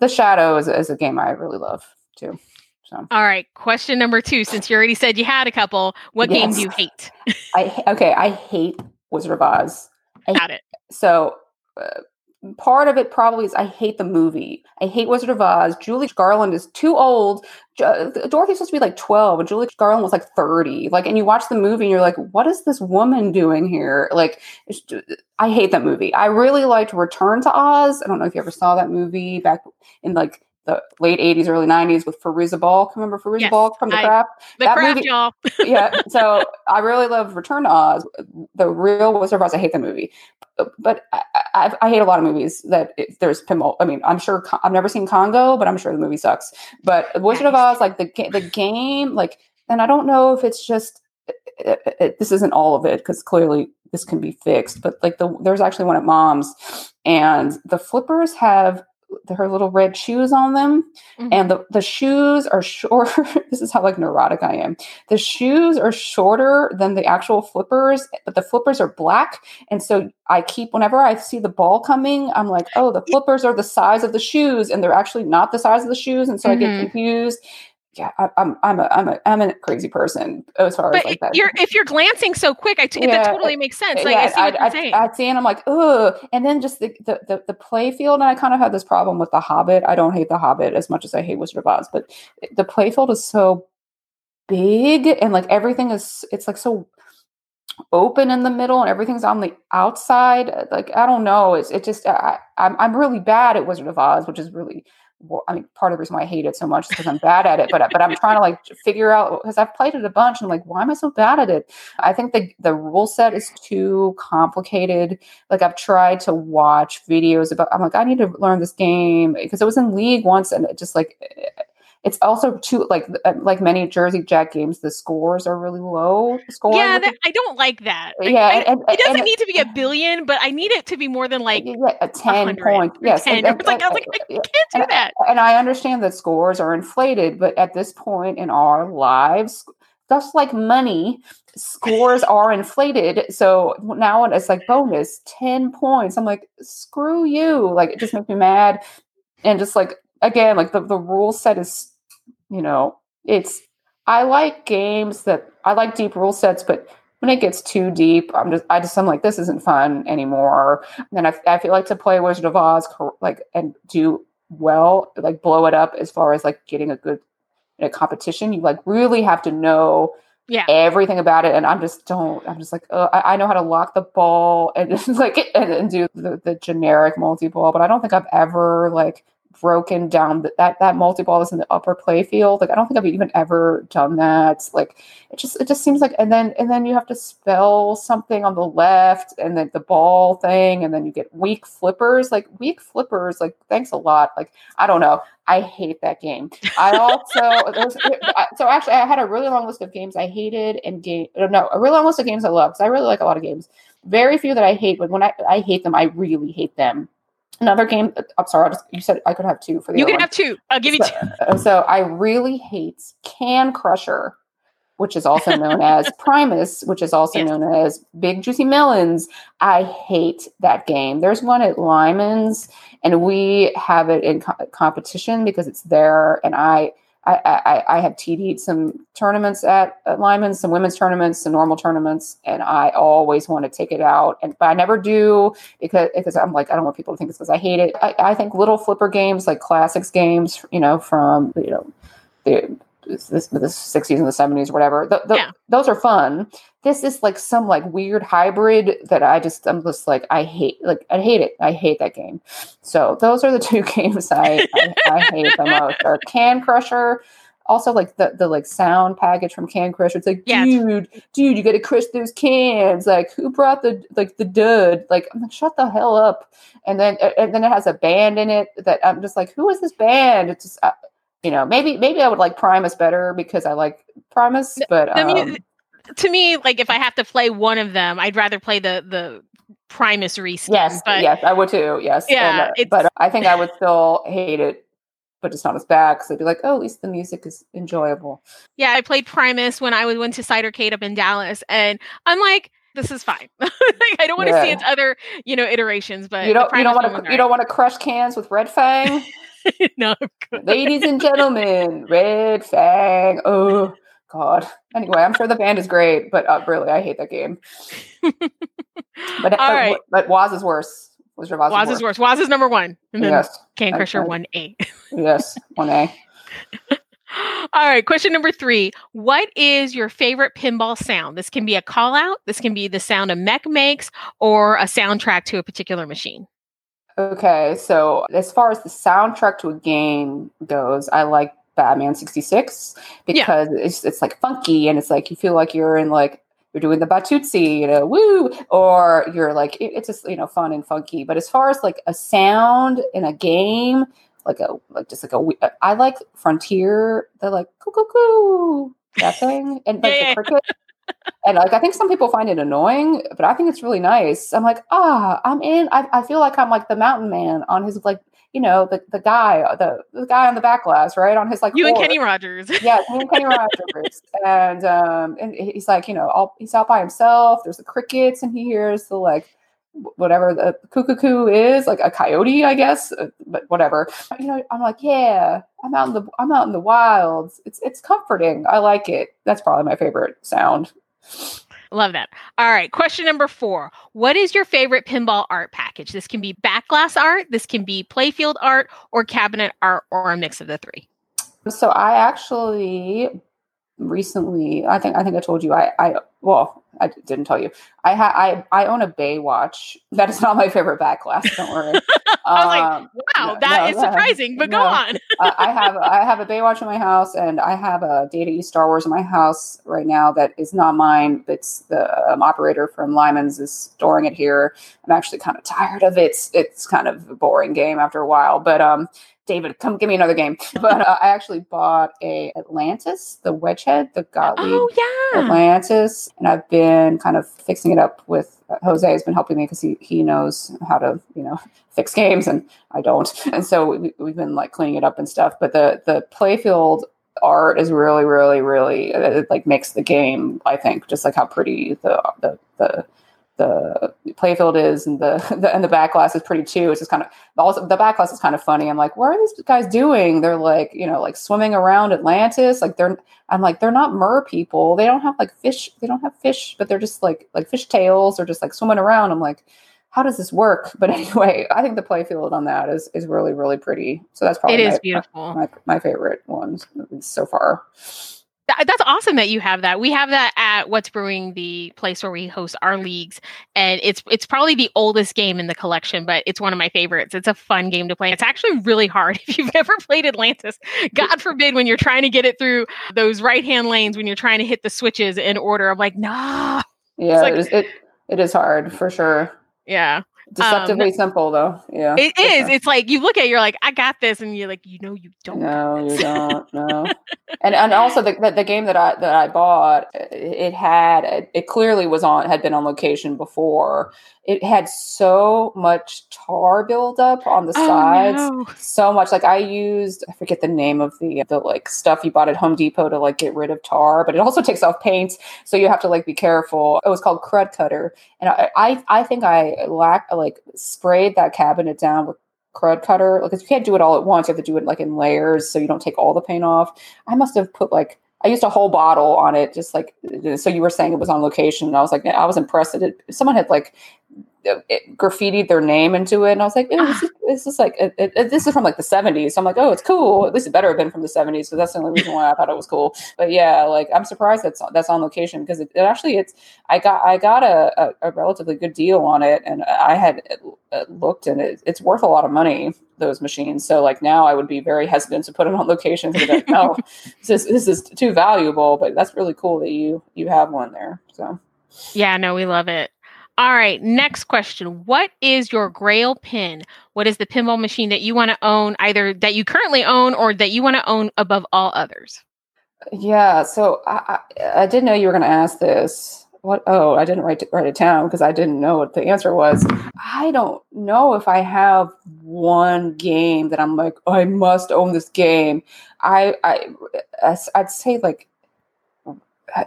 the Shadow is, is a game I really love too. So All right. Question number two. Since you already said you had a couple, what game do you hate? I okay, I hate Wizard of Oz. I Got it. So uh, part of it probably is I hate the movie. I hate Wizard of Oz. Julie Garland is too old. Jo- Dorothy's supposed to be like 12 and Julie Garland was like 30. Like and you watch the movie and you're like what is this woman doing here? Like I hate that movie. I really liked Return to Oz. I don't know if you ever saw that movie back in like the late 80s early 90s with Fairuza Balk. Remember Fairuza Yes, Balk from The I- Craft? The That craft, movie- y'all. yeah. So I really love Return to Oz. The real Wizard of Oz. I hate the movie, but I, I, I hate a lot of movies that it, there's pinball. I mean, I'm sure I've never seen Congo, but I'm sure the movie sucks. But Wizard of Oz, like the the game, like, and I don't know if it's just it, it, this isn't all of it because clearly this can be fixed. But like the there's actually one at Mom's, and the flippers have her little red shoes on them. Mhm. and the, the shoes are short this is how like neurotic i am. The shoes are shorter than the actual flippers but the flippers are black. And so i keep whenever i see the ball coming i'm like oh the flippers are the size of the shoes and they're actually not the size of the shoes. And so i get Mhm. confused yeah I, i'm i'm a i'm a i'm a crazy person as far as like that you're if you're glancing so quick, I t- Yeah, that totally makes sense. Like I see what I, you're saying. I, see, and I'm like, ugh. And then just the, the the the play field, and I kind of had this problem with the Hobbit. I don't hate the Hobbit as much as I hate Wizard of Oz, but the play field is so big, and like everything is, it's like so open in the middle, and everything's on the outside. Like I don't know, it's it just I, I'm I'm really bad at Wizard of Oz, which is really. Well, I mean, part of the reason why I hate it so much is because I'm bad at it. But but I'm trying to like figure out because I've played it a bunch and I'm like, why am I so bad at it? I think the the rule set is too complicated. Like I've tried to watch videos about. I'm like, I need to learn this game because it was in league once, and it just like it's also too like uh, like many Jersey Jack games, the scores are really low. Scoring yeah, that, I don't like that. Yeah, I- and, and, it doesn't and- need to be a billion, but I need it to be more than uh, like yeah, uh, a ten 100 point. Yes, 10. and- I like, I was like, I and- can't do and- that. and I understand that scores are inflated, but at this point in our lives, just like money, scores are inflated. So now it's like bonus 10 points. I'm like, screw you. Like it just makes me mad. And just like again, like the, the rule set is, you know, it's I like games that I like deep rule sets, but when it gets too deep, I'm just I just I'm like, this isn't fun anymore. And I, I feel like to play Wizard of Oz like and do well, like blow it up as far as like getting a good in a competition, you like really have to know Yeah. everything about it. And I'm just don't. I'm just like uh, I, I know how to lock the ball and just like and, and do the, the generic multi ball, but I don't think I've ever like broken down that that that multi ball is in the upper play field. Like I don't think I've even ever done that. Like it just it just seems like and then and then you have to spell something on the left and then the ball thing and then you get weak flippers. Like weak flippers. Like thanks a lot. Like I don't know. I hate that game. I also so actually I had a really long list of games I hated and game uh, no a really long list of games I love because I really like a lot of games. Very few that I hate, but when I, I hate them, I really hate them. Another game. I'm sorry. I just, you said I could have two for the. You can one. have two. I'll give you two. So, uh, so I really hate Can Crusher. which is also known as Primus, which is also Yes. known as Big Juicy Melons. I hate that game. There's one at Lyman's, and we have it in co- competition because it's there. And I, I, I, have TD'd some tournaments at, at Lyman's, some women's tournaments, some normal tournaments, and I always want to take it out. And but I never do because because I'm like I don't want people to think it's because I hate it. I, I think little flipper games like classics games, you know, from you know the this, this the 60s and the 70s or whatever. Th- th- Yeah. those are fun. This is like some like weird hybrid that i just i'm just like i hate like i hate it. I hate that game. So those are the two games i i, I hate the most or can crusher. Also like the the like sound package from can crusher. It's like Yeah. dude dude you gotta crush those cans. Like who brought the like the dud? Like i'm like shut the hell up. And then and then it has a band in it that i'm just like who is this band? It's just uh, you know, maybe maybe I would like Primus better because I like Primus, but the um, to me, like if I have to play one of them, I'd rather play the the Primus reskin. yes, but yes, I would too. Yes, Yeah, and, uh, but I think I would still hate it, but it's not as bad because I'd be like, oh, at least the music is enjoyable. yeah, I played Primus when I went to Cidercade up in Dallas, and I'm like, this is fine. like, I don't want to see its other, you know, iterations, but you don't you don't want to you don't want to crush cans with Red Fang, no, ladies and gentlemen, Red Fang. Oh God. Anyway, I'm sure the band is great, but uh, really, I hate that game. But All but, right. but Waz is worse. Was your Waz, Waz is worse. Waz is number one, and then Yes, Can Crusher one A. yes, one A. All right, question number three. What is your favorite pinball sound? This can be a call out, this can be the sound a mech makes, or a soundtrack to a particular machine. Okay, so as far as the soundtrack to a game goes, I like Batman 66 because it's it's like funky and it's like you feel like you're in like you're doing the Batusi, you know, woo, or you're like it- it's just you know fun and funky. But as far as like a sound in a game, like a like just like a we- I like Frontier, the like coo coo coo that thing, and like Yeah, the cricket. And like I think some people find it annoying, but I think it's really nice. I'm like, ah, I'm in. I, I feel like I'm like the mountain man on his like, you know, the, the guy, the the guy on the back glass, right? On his like You and. Kenny Rogers. Yeah, me and Kenny Rogers. And um and he's like, you know, all he's out by himself. There's the crickets and he hears the like whatever the cuckoo is, like a coyote, I guess, uh, but whatever. You know, I'm like, yeah, I'm out in the I'm out in the wilds. It's it's comforting. I like it. That's probably my favorite sound. Love that. All right. Question number four. What is your favorite pinball art package? This can be backglass art, this can be playfield art, or cabinet art, or a mix of the three. So I actually recently, I think I think I told you I I well I didn't tell you I ha- I I own a Baywatch. That is not my favorite backglass. Don't worry. I was like, Um, Wow, no, that no, is surprising, but go no. on. uh, I have I have a Baywatch in my house, and I have a Data East Star Wars in my house right now. That is not mine. It's the um, operator from Lyman's is storing it here. I'm actually kind of tired of it. It's, it's kind of a boring game after a while. But um, David, come give me another game. But uh, I actually bought a Atlantis, the Wedgehead, the Gottlieb Oh, yeah. Atlantis, and I've been kind of fixing it up with uh, Jose has been helping me because he he knows how to you know fix games and I don't, and so we, we've been like cleaning it up and stuff. But the the playfield art is really really really uh, it, like makes the game. I think just like how pretty the the the the playfield is and the, the and the back glass is pretty too. It's just kind of also the back glass is kind of funny. I'm like, what are these guys doing? They're like, you know, like swimming around Atlantis. Like they're I'm like, they're not mer people. They don't have like fish. They don't have fish, but they're just like like fish tails. They're just like swimming around. I'm like, how does this work? But anyway, I think the playfield on that is is really really pretty. So that's probably It is my, beautiful. My, my favorite ones so far. Th- that's awesome that you have that. We have that at What's Brewing, the place where we host our leagues, and it's it's probably the oldest game in the collection, but it's one of my favorites. It's a fun game to play. It's actually really hard if you've never played Atlantis. God forbid when you're trying to get it through those right hand lanes when you're trying to hit the switches in order. I'm like, nah. Yeah, like- it, is, it it is hard for sure. Yeah. Deceptively um, simple though. Yeah. It is. It's like you look at it, you're like, I got this, and you're like, you know you don't. No, you don't. No. and and also the, the, the game that I that I bought, it had it clearly was on had been on location before. It had so much tar buildup on the oh, sides. No. So much. Like I used I forget the name of the the like stuff you bought at Home Depot to like get rid of tar, but it also takes off paint. So you have to like be careful. It was called Crud Cutter. And I I, I think I lack like sprayed that cabinet down with crud cutter because you can't do it all at once you have to do it like in layers so you don't take all the paint off. I must have put like i used a whole bottle on it just like so you were saying it was on location and i was like i was impressed that it, someone had like Uh, it graffitied their name into it, and I was like, this, is, ah. this is like it, it, this is from like the '70s. So I'm like, oh, it's cool. At least it better have been from the '70s. So that's the only reason why I thought it was cool. But yeah, like I'm surprised that's that's on location because it, it actually it's I got I got a, a, a, relatively good deal on it, and I had uh, looked and it, it's worth a lot of money those machines. So like now I would be very hesitant to put it on location because like, no, this is this is too valuable. But that's really cool that you you have one there. So. Yeah, no, we love it. All right, next question. What is your grail pin? What is the pinball machine that you want to own, either that you currently own or that you want to own above all others? Yeah, so I, I, I didn't know you were going to ask this. What? Oh, I didn't write write it down because I didn't know what the answer was. I don't know if I have one game that I'm like, oh, I must own this game. I, I I'd say like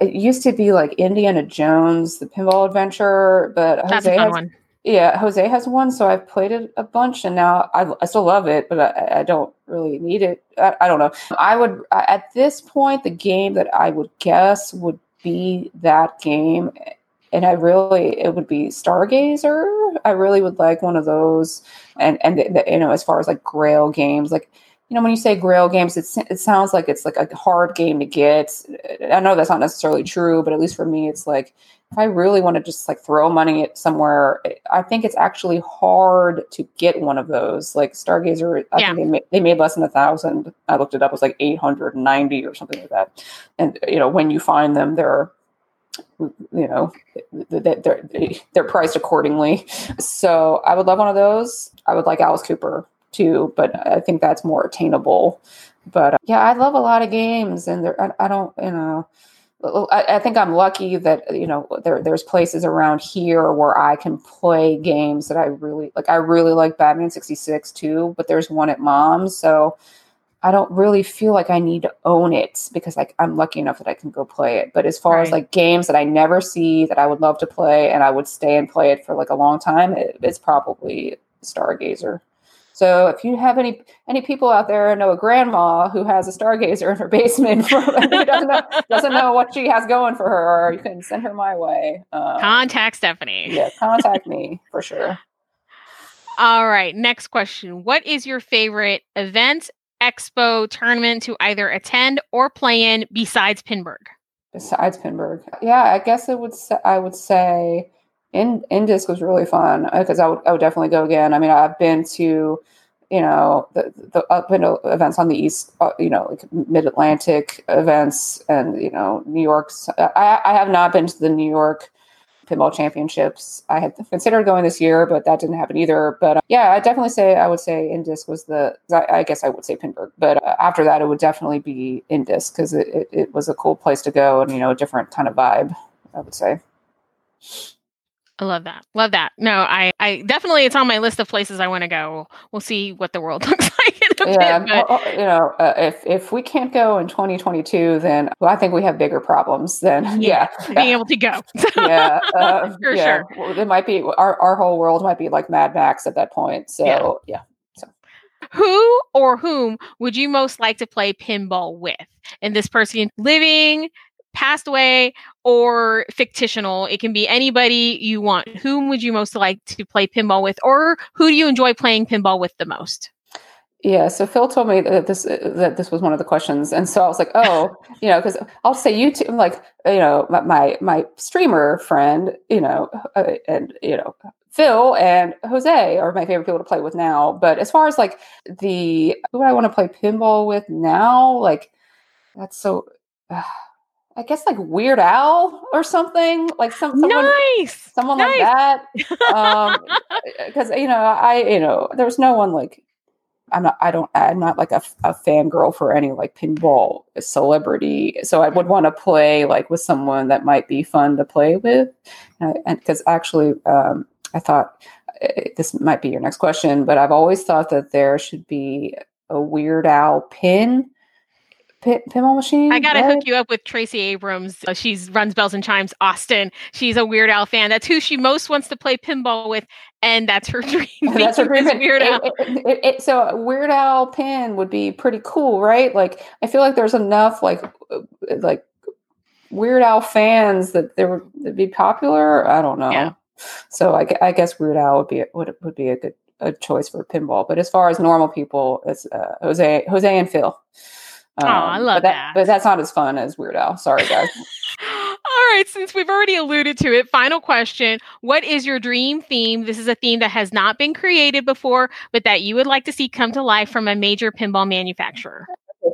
it used to be like Indiana Jones, the pinball adventure, but That's Jose has, one. yeah, Jose has one, so I've played it a bunch, and now I, I still love it, but I, I don't really need it. I, I, don't know. I would at this point, the game that I would guess would be that game, and I really it would be Stargazer. I really would like one of those, and and the, the, you know, as far as like Grail games, like you know, when you say Grail games, it, it sounds like it's like a hard game to get. I know that's not necessarily true, but at least for me, it's like if I really want to just like throw money at somewhere, I think it's actually hard to get one of those. Like Stargazer, I yeah. think they made, they made less than a thousand. I looked it up; it was like eight hundred and ninety or something like that. And you know, when you find them, they're you know they're they're priced accordingly. So I would love one of those. I would like Alice Cooper too, but I think that's more attainable. But uh, yeah, I love a lot of games, and there, I, I don't, you know, I, I, think I'm lucky that you know there there's places around here where I can play games that I really like. I really like Batman '66 too, but there's one at Mom's, so I don't really feel like I need to own it because like I'm lucky enough that I can go play it. But as far right. as like games that I never see that I would love to play and I would stay and play it for like a long time, it, it's probably Stargazer. So if you have any any people out there know a grandma who has a stargazer in her basement who doesn't know, doesn't know what she has going for her, you can send her my way. Um, contact Stephanie. Yeah, contact me for sure. All right, next question. What is your favorite event, expo, tournament to either attend or play in besides Pinburgh? Besides Pinburgh, yeah, I guess it would. I would say in Indisc was really fun because uh, I would I would definitely go again. I mean, I've been to you know the the up to events on the east, uh, you know, like Mid Atlantic events, and you know New York's. I I have not been to the New York pinball championships. I had considered going this year, but that didn't happen either. But uh, yeah, I definitely say I would say Indisc was the. I, I guess I would say Pinburgh, but uh, after that, it would definitely be Indisc because it, it, it was a cool place to go and you know a different kind of vibe. I would say. I love that. Love that. No, I, I definitely it's on my list of places I want to go. We'll see what the world looks like. yeah, bit, but... you know, uh, if if we can't go in 2022, then well, I think we have bigger problems. than yeah, yeah being able to go. yeah, uh, for yeah. sure. Well, it might be our our whole world might be like Mad Max at that point. So yeah. yeah. So. Who or whom would you most like to play pinball with? And this person living, passed away or fictional. It can be anybody you want. Whom would you most like to play pinball with, or who do you enjoy playing pinball with the most? Yeah, so Phil told me that this that this was one of the questions, and so I was like, oh, you know, because I'll say you two, like, you know, my my streamer friend, you know, uh, and you know, Phil and Jose are my favorite people to play with now. But as far as like the who I want to play pinball with now, like that's so. Uh, I guess like Weird Al or something like some someone, nice, someone nice. like that. Um, because you know I you know there's no one like I'm not I don't I'm not like a, a fangirl for any like pinball celebrity. So I would want to play like with someone that might be fun to play with, and because actually um, I thought uh, this might be your next question, but I've always thought that there should be a Weird Al pin pin, pinball machine. I gotta right? hook you up with Tracy Abrams. Uh, she's runs Bells and Chimes Austin. She's a Weird Al fan. That's who she most wants to play pinball with, and that's her dream. that's her dream. Weird Al. It, it, it, so Weird Al pin would be pretty cool, right? Like I feel like there's enough like uh, like Weird Al fans that there would be popular. I don't know. Yeah. So I, I guess Weird Al would be would would be a good a choice for pinball. But as far as normal people, it's uh, Jose Jose and Phil. Um, oh, I love but that, that, But that's not as fun as Weird Al. Sorry, guys. All right, since we've already alluded to it, final question. What is your dream theme? This is a theme that has not been created before, but that you would like to see come to life from a major pinball manufacturer.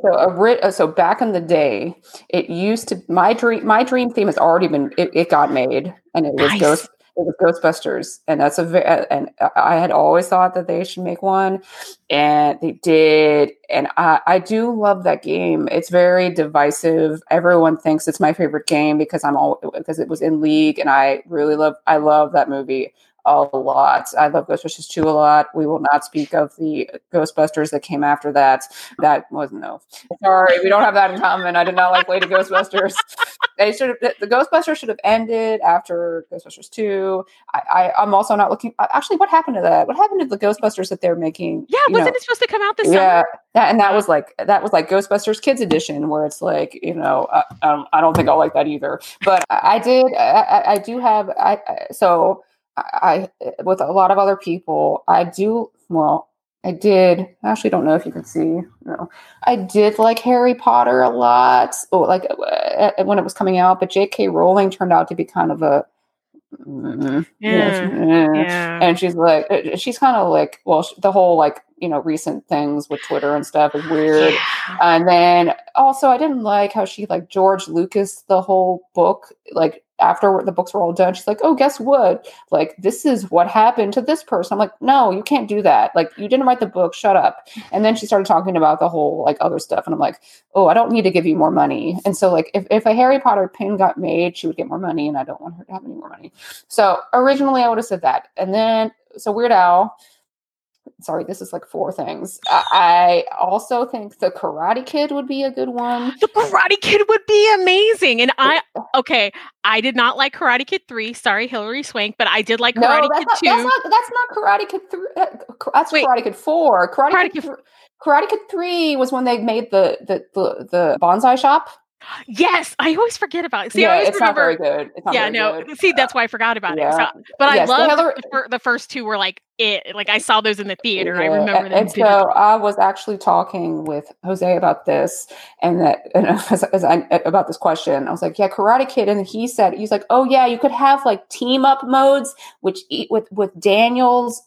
So, a, so back in the day, it used to my dream. My dream theme has already been. It, it got made, and it was nice. Ghost it was Ghostbusters, and that's a and I had always thought that they should make one, and they did, and I, I do love that game. It's very divisive. Everyone thinks it's my favorite game because I'm all because it was in League, and I really love I love that movie a lot. I love Ghostbusters 2 a lot. We will not speak of the Ghostbusters that came after that. That was no. Sorry, we don't have that in common. I did not like Lady Ghostbusters. They should have the Ghostbusters should have ended after Ghostbusters 2. I, I am also not looking actually what happened to that? What happened to the Ghostbusters that they're making? Yeah, wasn't know, it supposed to come out this year? yeah, summer? That, and that was like that was like Ghostbusters Kids Edition, where it's like you know uh, um, I don't think I'll like that either. But I did I, I do have I so I, eh, with a lot of other people, I do, well, I did, I actually don't know if you can see, no, I did like Harry Potter a lot, oh, like uh, eh, eh, when it was coming out, but J.K. Rowling turned out to be kind of a, mm, mm yeah, mm, yeah. and she's like, she's kind of like, well, the whole like, you know, recent things with Twitter and stuff is weird. Yeah. And then also, I didn't like how she like George Lucas the whole book, like after the books were all done, she's like, "Oh, guess what? Like, this is what happened to this person." I'm like, "No, you can't do that. Like, you didn't write the book. Shut up." And then she started talking about the whole like other stuff, and I'm like, "Oh, I don't need to give you more money." And so, like, if if a Harry Potter pin got made, she would get more money, and I don't want her to have any more money. So originally, I would have said that, and then so Weird Al sorry, this is like four things. I also think the Karate Kid would be a good one. The Karate Kid would be amazing. And I, okay, I did not like Karate Kid 3. Sorry, Hilary Swank, but I did like Karate no, Kid not, 2. That's not, that's not Karate Kid 3. Uh, that's Wait, Karate Kid 4. Karate, Karate Kid, Kid, Karate Kid 3 was when they made the, the, the, the bonsai shop. Yes, I always forget about it. See, yeah, I always it's remember. Not very good. Not yeah, no. Good. See, that's why I forgot about yeah. it. So, but yes, I love the, the, first two were like it. Like I saw those in the theater. Yeah. I remember them. And so I was actually talking with Jose about this, and that and as, as I, about this question. I was like, "Yeah, Karate Kid," and he said, "He's like, oh yeah, you could have like team up modes, which eat with with Daniels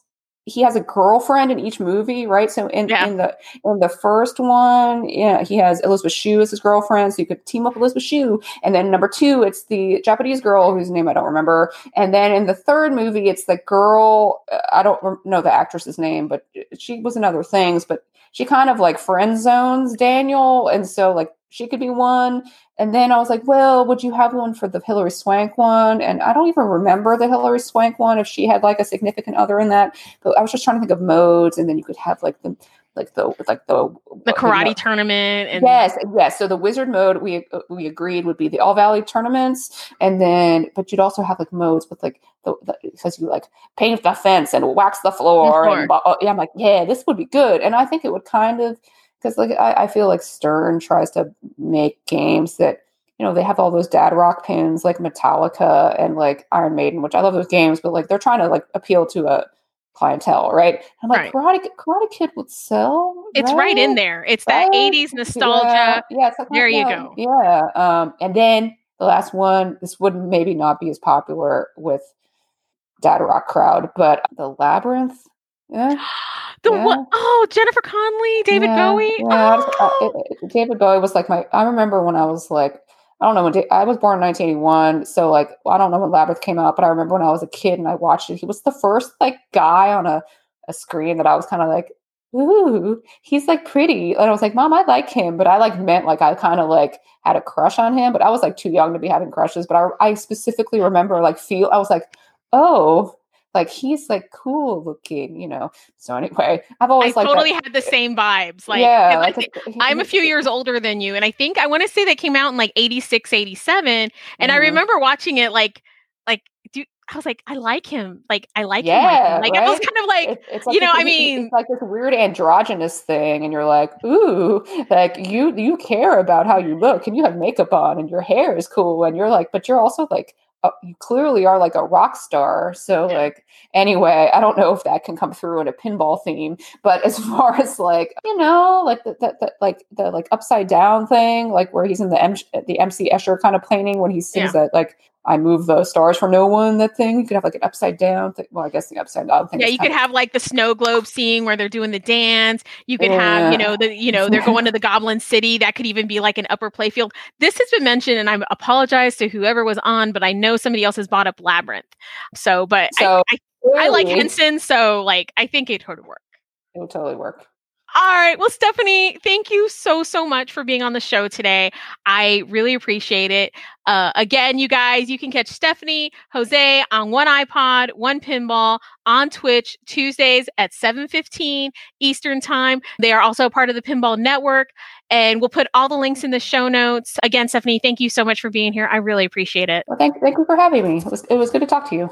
he has a girlfriend in each movie, right? So in, yeah. in the in the first one, yeah, he has Elizabeth Shue as his girlfriend, so you could team up with Elizabeth Shue. And then number two, it's the Japanese girl whose name I don't remember. And then in the third movie, it's the girl uh, I don't know the actress's name, but she was in other things, but she kind of like friend zones Daniel, and so like she could be one. And then I was like, well, would you have one for the Hilary Swank one? And I don't even remember the Hilary Swank one if she had like a significant other in that. But I was just trying to think of modes, and then you could have like the like the like the the karate you know, tournament and yes yes so the wizard mode we uh, we agreed would be the all valley tournaments and then but you'd also have like modes with like the, the because you like paint the fence and wax the floor and uh, yeah i'm like yeah this would be good and i think it would kind of because like I, I, feel like Stern tries to make games that you know they have all those dad rock pins like Metallica and like Iron Maiden, which I love those games, but like they're trying to like appeal to a clientele, right? I'm like right. Karate, Karate Kid would sell. It's right, right in there. It's that right? 80s nostalgia. Yeah, yeah like, there you go. Yeah, um, and then the last one. This would maybe not be as popular with dad rock crowd, but the Labyrinth. Yeah. The yeah. what? Oh, Jennifer Connelly, David yeah, Bowie. Yeah, oh. David Bowie was like my. I remember when I was like, I don't know when day, I was born in 1981, so like I don't know when Labyrinth came out, but I remember when I was a kid and I watched it. He was the first like guy on a, a screen that I was kind of like, ooh, he's like pretty. And I was like, Mom, I like him, but I like meant like I kind of like had a crush on him, but I was like too young to be having crushes. But I, I specifically remember like feel I was like, oh, like he's like cool looking, you know. So anyway, I've always I like totally had the same vibes. Like, yeah, I like think- he- I'm a few years older than you, and I think I want to say that came out in like 86, 87. And I Mhm. remember watching it like, like, dude, I was like, I like him. Like, I like him. like Yeah, him. Like, I was kind of like, It- it's you know, I mean- like this weird androgynous thing, and you're like, ooh, like you you care about how you look, and you have makeup on, and your hair is cool, and you're like, but you're also like, Uh, you clearly are like a rock star. So Yeah. like, anyway, I don't know if that can come through in a pinball theme, but as far as like, you know, like the, the, the like the like upside down thing, like where he's in the M- the MC Escher kind of painting when he sings that like. I move the stars for no one. That thing you could have like an upside down thing. Well, I guess the upside down thing. yeah, you could of- have like the snow globe scene where they're doing the dance. You could have, you know, the you know they're going to the Goblin City. That could even be like an upper playfield. This has been mentioned, and I apologize to whoever was on, but I know somebody else has brought up Labyrinth. So, but So I, I, I like Henson, so like I think it would work. It would totally work. All right. Well, Stephanie, thank you so, so much for being on the show today. I really appreciate it. Uh, again, you guys, you can catch Stephanie, Jose on one iPod, one pinball on Twitch Tuesdays at 7:15 Eastern Time. They are also part of the Pinball Network, and we'll put all the links in the show notes. Again, Stephanie, thank you so much for being here. I really appreciate it. Well, thank thank you for having me. It was it was good to talk to you.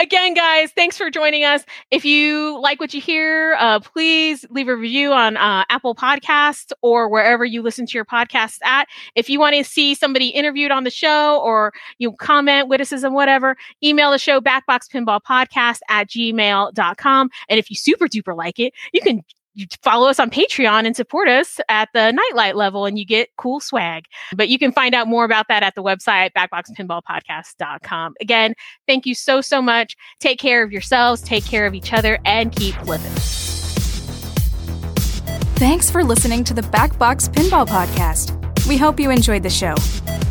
again, guys, thanks for joining us. If you like what you hear, uh, please leave a review on uh, Apple Podcasts or wherever you listen to your podcasts at. If you want to see somebody interviewed on the show or you comment, witticism, whatever, email the show backboxpinballpodcast at gmail.com. And if you super duper like it, you can you follow us on Patreon and support us at the nightlight level and you get cool swag. But you can find out more about that at the website backboxpinballpodcast.com. Again, thank you so so much. Take care of yourselves, take care of each other and keep living. Thanks for listening to the Backbox Pinball Podcast. We hope you enjoyed the show.